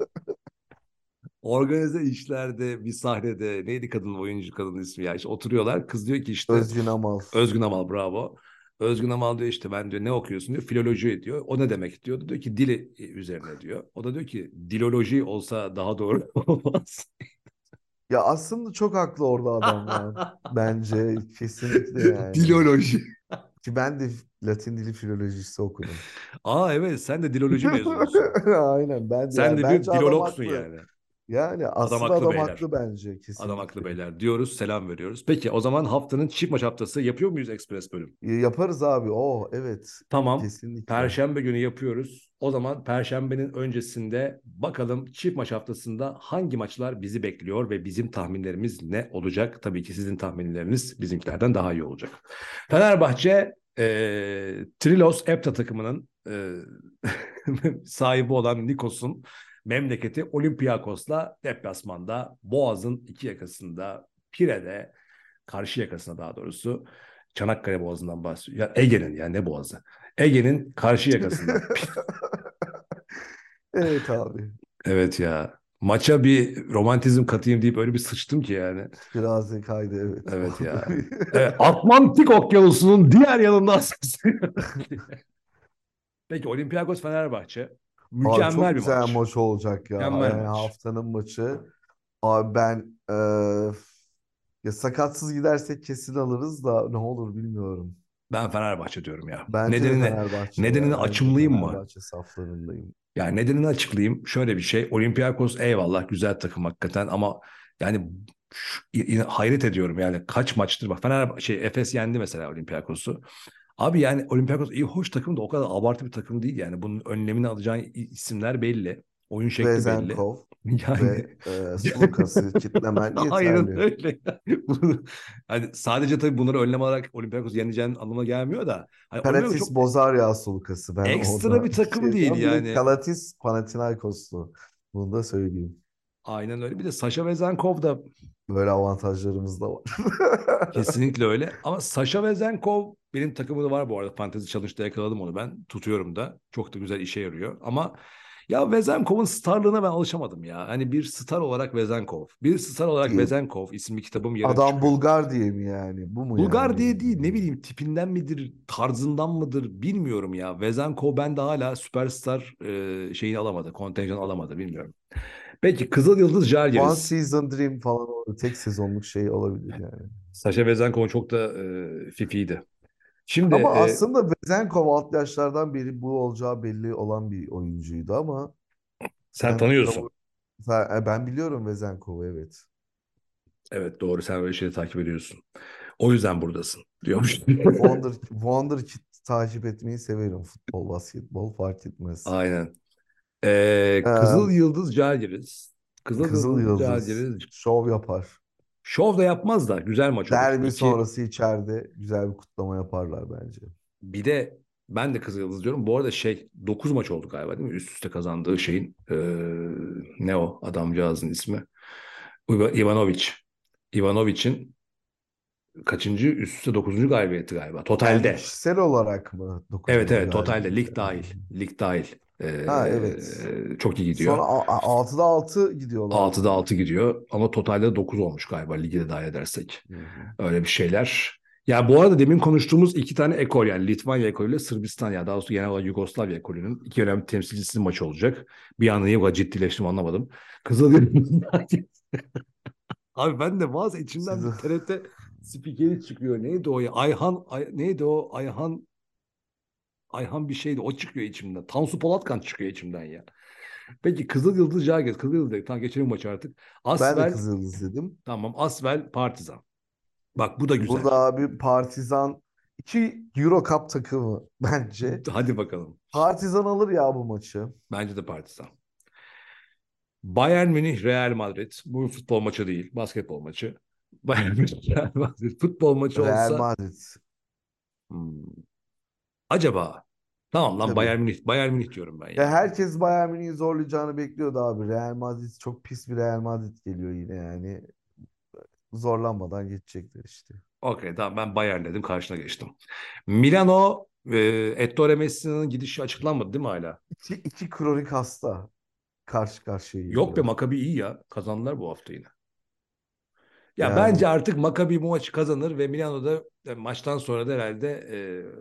organize işlerde bir sahnede neydi kadın oyuncu kadının ismi ya işte oturuyorlar kız diyor ki işte Özgün Amal. Özgün Amal bravo. Özgün Amal diyor işte ben diyor ne okuyorsun diyor filoloji diyor. O ne demek diyor. Diyor ki dili üzerine diyor. O da diyor ki diloloji olsa daha doğru olmaz. Ya aslında çok haklı orada adam. Bence kesinlikle yani. Diloloji. Ki ben de Latin dili filolojisi okudum. Aa evet sen de diloloji mezunusun. Aynen ben de sen yani de bir bence dilologsun yani. Yani aslında haklı adam beyler. haklı bence kesinlikle. Adam haklı beyler diyoruz selam veriyoruz. Peki o zaman haftanın çift maç haftası yapıyor muyuz Express bölüm? Yaparız abi. Oh evet. Tamam. Kesinlikle. Perşembe günü yapıyoruz. O zaman Perşembenin öncesinde bakalım çift maç haftasında hangi maçlar bizi bekliyor ve bizim tahminlerimiz ne olacak? Tabii ki sizin tahminleriniz bizimkilerden daha iyi olacak. Fenerbahçe e, Trilos Epta takımının e, sahibi olan Nikos'un memleketi Olympiakos'la deplasmanda Boğaz'ın iki yakasında Pire'de karşı yakasına daha doğrusu Çanakkale Boğazı'ndan bahsediyor. Ya Ege'nin yani ne Boğazı? Ege'nin karşı yakasında. Evet abi. evet ya. maça bir romantizm katayım deyip öyle bir sıçtım ki yani. Biraz kaydı evet. Evet ya. Evet, Atlantik Okyanusu'nun diğer yanından Peki Olympiakos Fenerbahçe. Mükemmel çok bir güzel maç. maç olacak ya. Mükemmel Yani maç. haftanın maçı. Abi ben eee, ya sakatsız gidersek kesin alırız da ne olur bilmiyorum. Ben Fenerbahçe diyorum ya. Bence de Nedenini Fenerbahçe nedenini ya. Bence de açımlayayım mı? Fenerbahçe saflarındayım. Yani nedenini açıklayayım. Şöyle bir şey. Olympiakos eyvallah güzel takım hakikaten ama yani şu- yine hayret ediyorum yani kaç maçtır bak Fener şey Efes yendi mesela Olympiakos'u. Abi yani Olympiakos iyi hoş takım da o kadar abartı bir takım değil yani. Bunun önlemini alacağı isimler belli. Oyun şekli belli. Vezenkov Yani ve eee Sulukas'ı kitlemen Aynen yeterli. öyle. Bunu- hani sadece tabii bunları önlem alarak Olympiakos yeneceğinin anlamına gelmiyor da. Hani Karatis çok bozar ya Sulukas'ı. Ben Ekstra bir takım şey değil yani. Kalatis Panathinaikoslu. Bunu da söyleyeyim. aynen öyle. Bir de Sasha Vezenkov da Böyle avantajlarımız da var. kesinlikle öyle. Ama Sasha Vezenkov benim takımımda var bu arada. Fantezi çalışta yakaladım onu ben. Tutuyorum da. Çok da güzel işe yarıyor. Ama ya Vezenkov'un starlığına ben alışamadım ya. Hani bir star olarak Vezenkov. Bir star olarak Değil. Vezenkov isimli kitabım yarın Adam çıkıyor. Bulgar diye mi yani? Bu mu Bulgar yani? diye değil ne bileyim tipinden midir tarzından mıdır bilmiyorum ya. Vezenkov bende hala süperstar e, şeyini alamadı. Kontenjan alamadı bilmiyorum. Peki Kızıl Yıldız One Žalgiris. Season Dream falan o tek sezonluk şey olabilir yani. Sasha Vezenkov çok da e, fifiydi. Şimdi Ama e, aslında Vezenkov alt yaşlardan beri bu olacağı belli olan bir oyuncuydu ama sen sen tanıyorsun. e, ben biliyorum Vezenkov'u evet. Evet doğru sen öyle şeyleri takip ediyorsun. O yüzden buradasın diyormuş. Wonder, Wonderkid takip etmeyi severim. Futbol, basketbol fark etmez. Aynen. E, Kızıl Yıldız Žalgiris. Kızıl, Kızıl Yıldız Žalgiris. şov yapar. Şov da yapmaz da güzel maç olur. Derbi İki- sonrası içeride güzel bir kutlama yaparlar bence. Bir de ben de Kızıl Yıldız diyorum. Bu arada şey 9 maç oldu galiba değil mi? Üst üste kazandığı şeyin eee, ne o adamcağızın ismi? Iva- Ivanovic. Ivanovic'in kaçıncı? Üst üste 9. galibiyeti galiba. Yani Totalde. kişisel olarak mı? Evet evet galibiyet totalde. Lig yani? dahil. Lig dahil. Eee, Ha, evet. Çok iyi gidiyor. Sonra a- a- 6'da 6 gidiyorlar. 6'da 6 gidiyor ama totalde 9 olmuş galiba ligi de dahil edersek. Hı hı. Öyle bir şeyler. Ya bu arada demin konuştuğumuz iki tane ekol yani Litvanya ekolüyle Sırbistan ya daha doğrusu genel olarak Yugoslavya ekolünün iki önemli temsilcisinin maçı olacak. Bir anda niye bu kadar ciddileştim anlamadım. Kızıl Abi ben de bazı içimden TRT spikeri çıkıyor. Neydi o ya? Ayhan Ay- neydi o? Ayhan Ayhan bir şeydi. O çıkıyor içimden. Tansu Polatkan çıkıyor içimden ya. Peki Kızıl Yıldız Žalgiris. Kızıl Yıldız dedik. Tamam geçelim maçı artık. Ben de Asvel Kızıldız dedim. tamam. Asvel Partizan. Bak bu da güzel. Burada abi Partizan iki Euro Cup takımı bence. Hadi bakalım. Partizan alır ya bu maçı. Bence de Partizan. Bayern Münih Real Madrid. Bu futbol maçı değil. Basketbol maçı. Bayern Münih Real Madrid. Futbol maçı Real olsa Madrid. Hmm. acaba tamam lan Tabii. Bayern Münih Bayern Münih diyorum ben Ya ya. herkes Bayern Münih'i zorlayacağını bekliyordu abi. Real Madrid çok pis bir Real Madrid geliyor yine yani. Zorlanmadan geçecekler işte. Okey tamam ben Bayern dedim karşına geçtim. Milano e, Ettore Messi'nin gidişi açıklanmadı değil mi hala? İki, iki kronik hasta karşı karşıya Yok be geliyor. Maccabi iyi ya. Kazandılar bu hafta yine. Ya Yani- bence artık Maccabi bu maçı kazanır ve Milano'da e, maçtan sonra da herhalde e,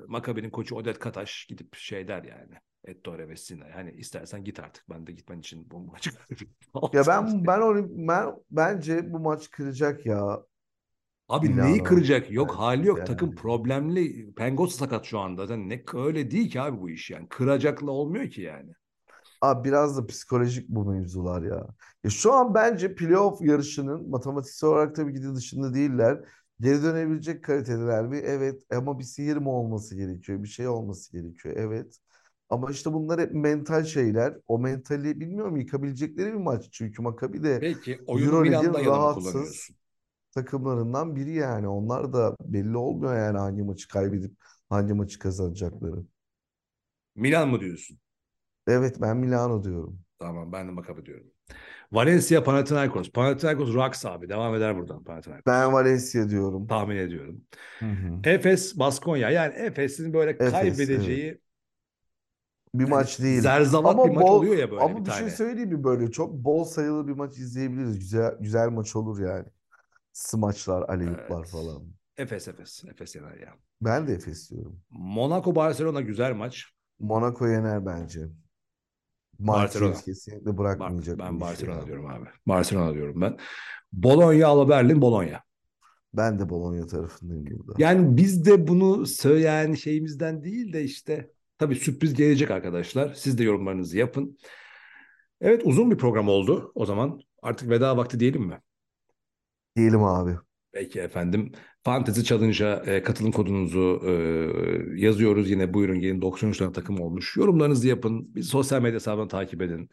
Maccabi'nin koçu Odet Kataş gidip şey der yani. Ettore Messina. Hani istersen git artık. Ben de gitmen için bu maçı Ya ben ben onu ben bence bu maç kıracak ya. Abi Milano. neyi kıracak? Yok Evet, hali yok. yani. Takım problemli. Pengos sakat şu anda. Zaten ne öyle değil ki abi bu iş yani. Kıracakla olmuyor ki yani. Abi biraz da psikolojik bu mevzular ya. Ya şu an bence playoff yarışının matematiksel olarak tabii ki de dışında değiller. Geri dönebilecek kalitedeler mi? Evet. Ama bir sihir mi olması gerekiyor? Bir şey olması gerekiyor. Evet. Ama işte bunlar hep mental şeyler. O mentali bilmiyorum yıkabilecekleri bir maç. Çünkü Maccabi de Peki oyunu Milan'da rahatsız takımlarından biri yani. Onlar da belli olmuyor yani hangi maçı kaybedip hangi maçı kazanacakları. Milan mı diyorsun? Evet ben Milano diyorum. Tamam ben de Maccabi diyorum. Valencia Panathinaikos. Panathinaikos Raks abi. Devam eder buradan Panathinaikos. Ben Valencia diyorum. Tahmin ediyorum. Hı hı. Efes Baskonya. Yani Efes'in böyle Efes, kaybedeceği bir maç değil. Zerzavat Ama bir maç bol- oluyor ya böyle Ama bir bir şey söyleyeyim mi böyle çok bol sayılı bir maç izleyebiliriz. Güzel güzel maç olur yani. Smaçlar, alley-oop'lar Evet. falan. Efes Efes. Efes yener ya. Ben de Efes diyorum. Monaco Barcelona güzel maç. Monaco yener bence. Barcelona. Kesinlikle bırakmayacak ben Barcelona ya. diyorum abi. Barcelona diyorum ben. Bologna Alba Berlin Bologna. Ben de Bologna tarafındayım burada. Yani biz de bunu söyleyen şeyimizden değil de işte tabii sürpriz gelecek arkadaşlar. Siz de yorumlarınızı yapın. Evet uzun bir program oldu o zaman. Artık veda vakti diyelim mi? Diyelim abi. Peki efendim. Fantezi Challenge'a e, katılım kodunuzu e, yazıyoruz. Yine buyurun gelin 93 tane takım olmuş. Yorumlarınızı yapın. Bir sosyal medya hesabını takip edin.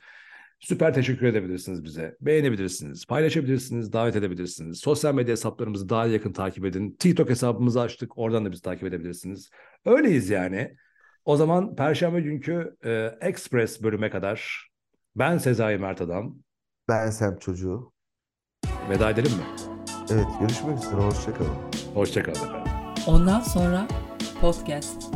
Süper teşekkür edebilirsiniz bize. Beğenebilirsiniz, paylaşabilirsiniz, davet edebilirsiniz. Sosyal medya hesaplarımızı daha yakın takip edin. TikTok hesabımızı açtık. Oradan da bizi takip edebilirsiniz. Öyleyiz yani. O zaman Perşembe günkü e, Express bölüme kadar ben Sezai Mert Adam. Ben Sem çocuğu. Veda edelim mi? Evet görüşmek üzere. Hoşça kalın. Hoşçakalın efendim. Ondan sonra podcast.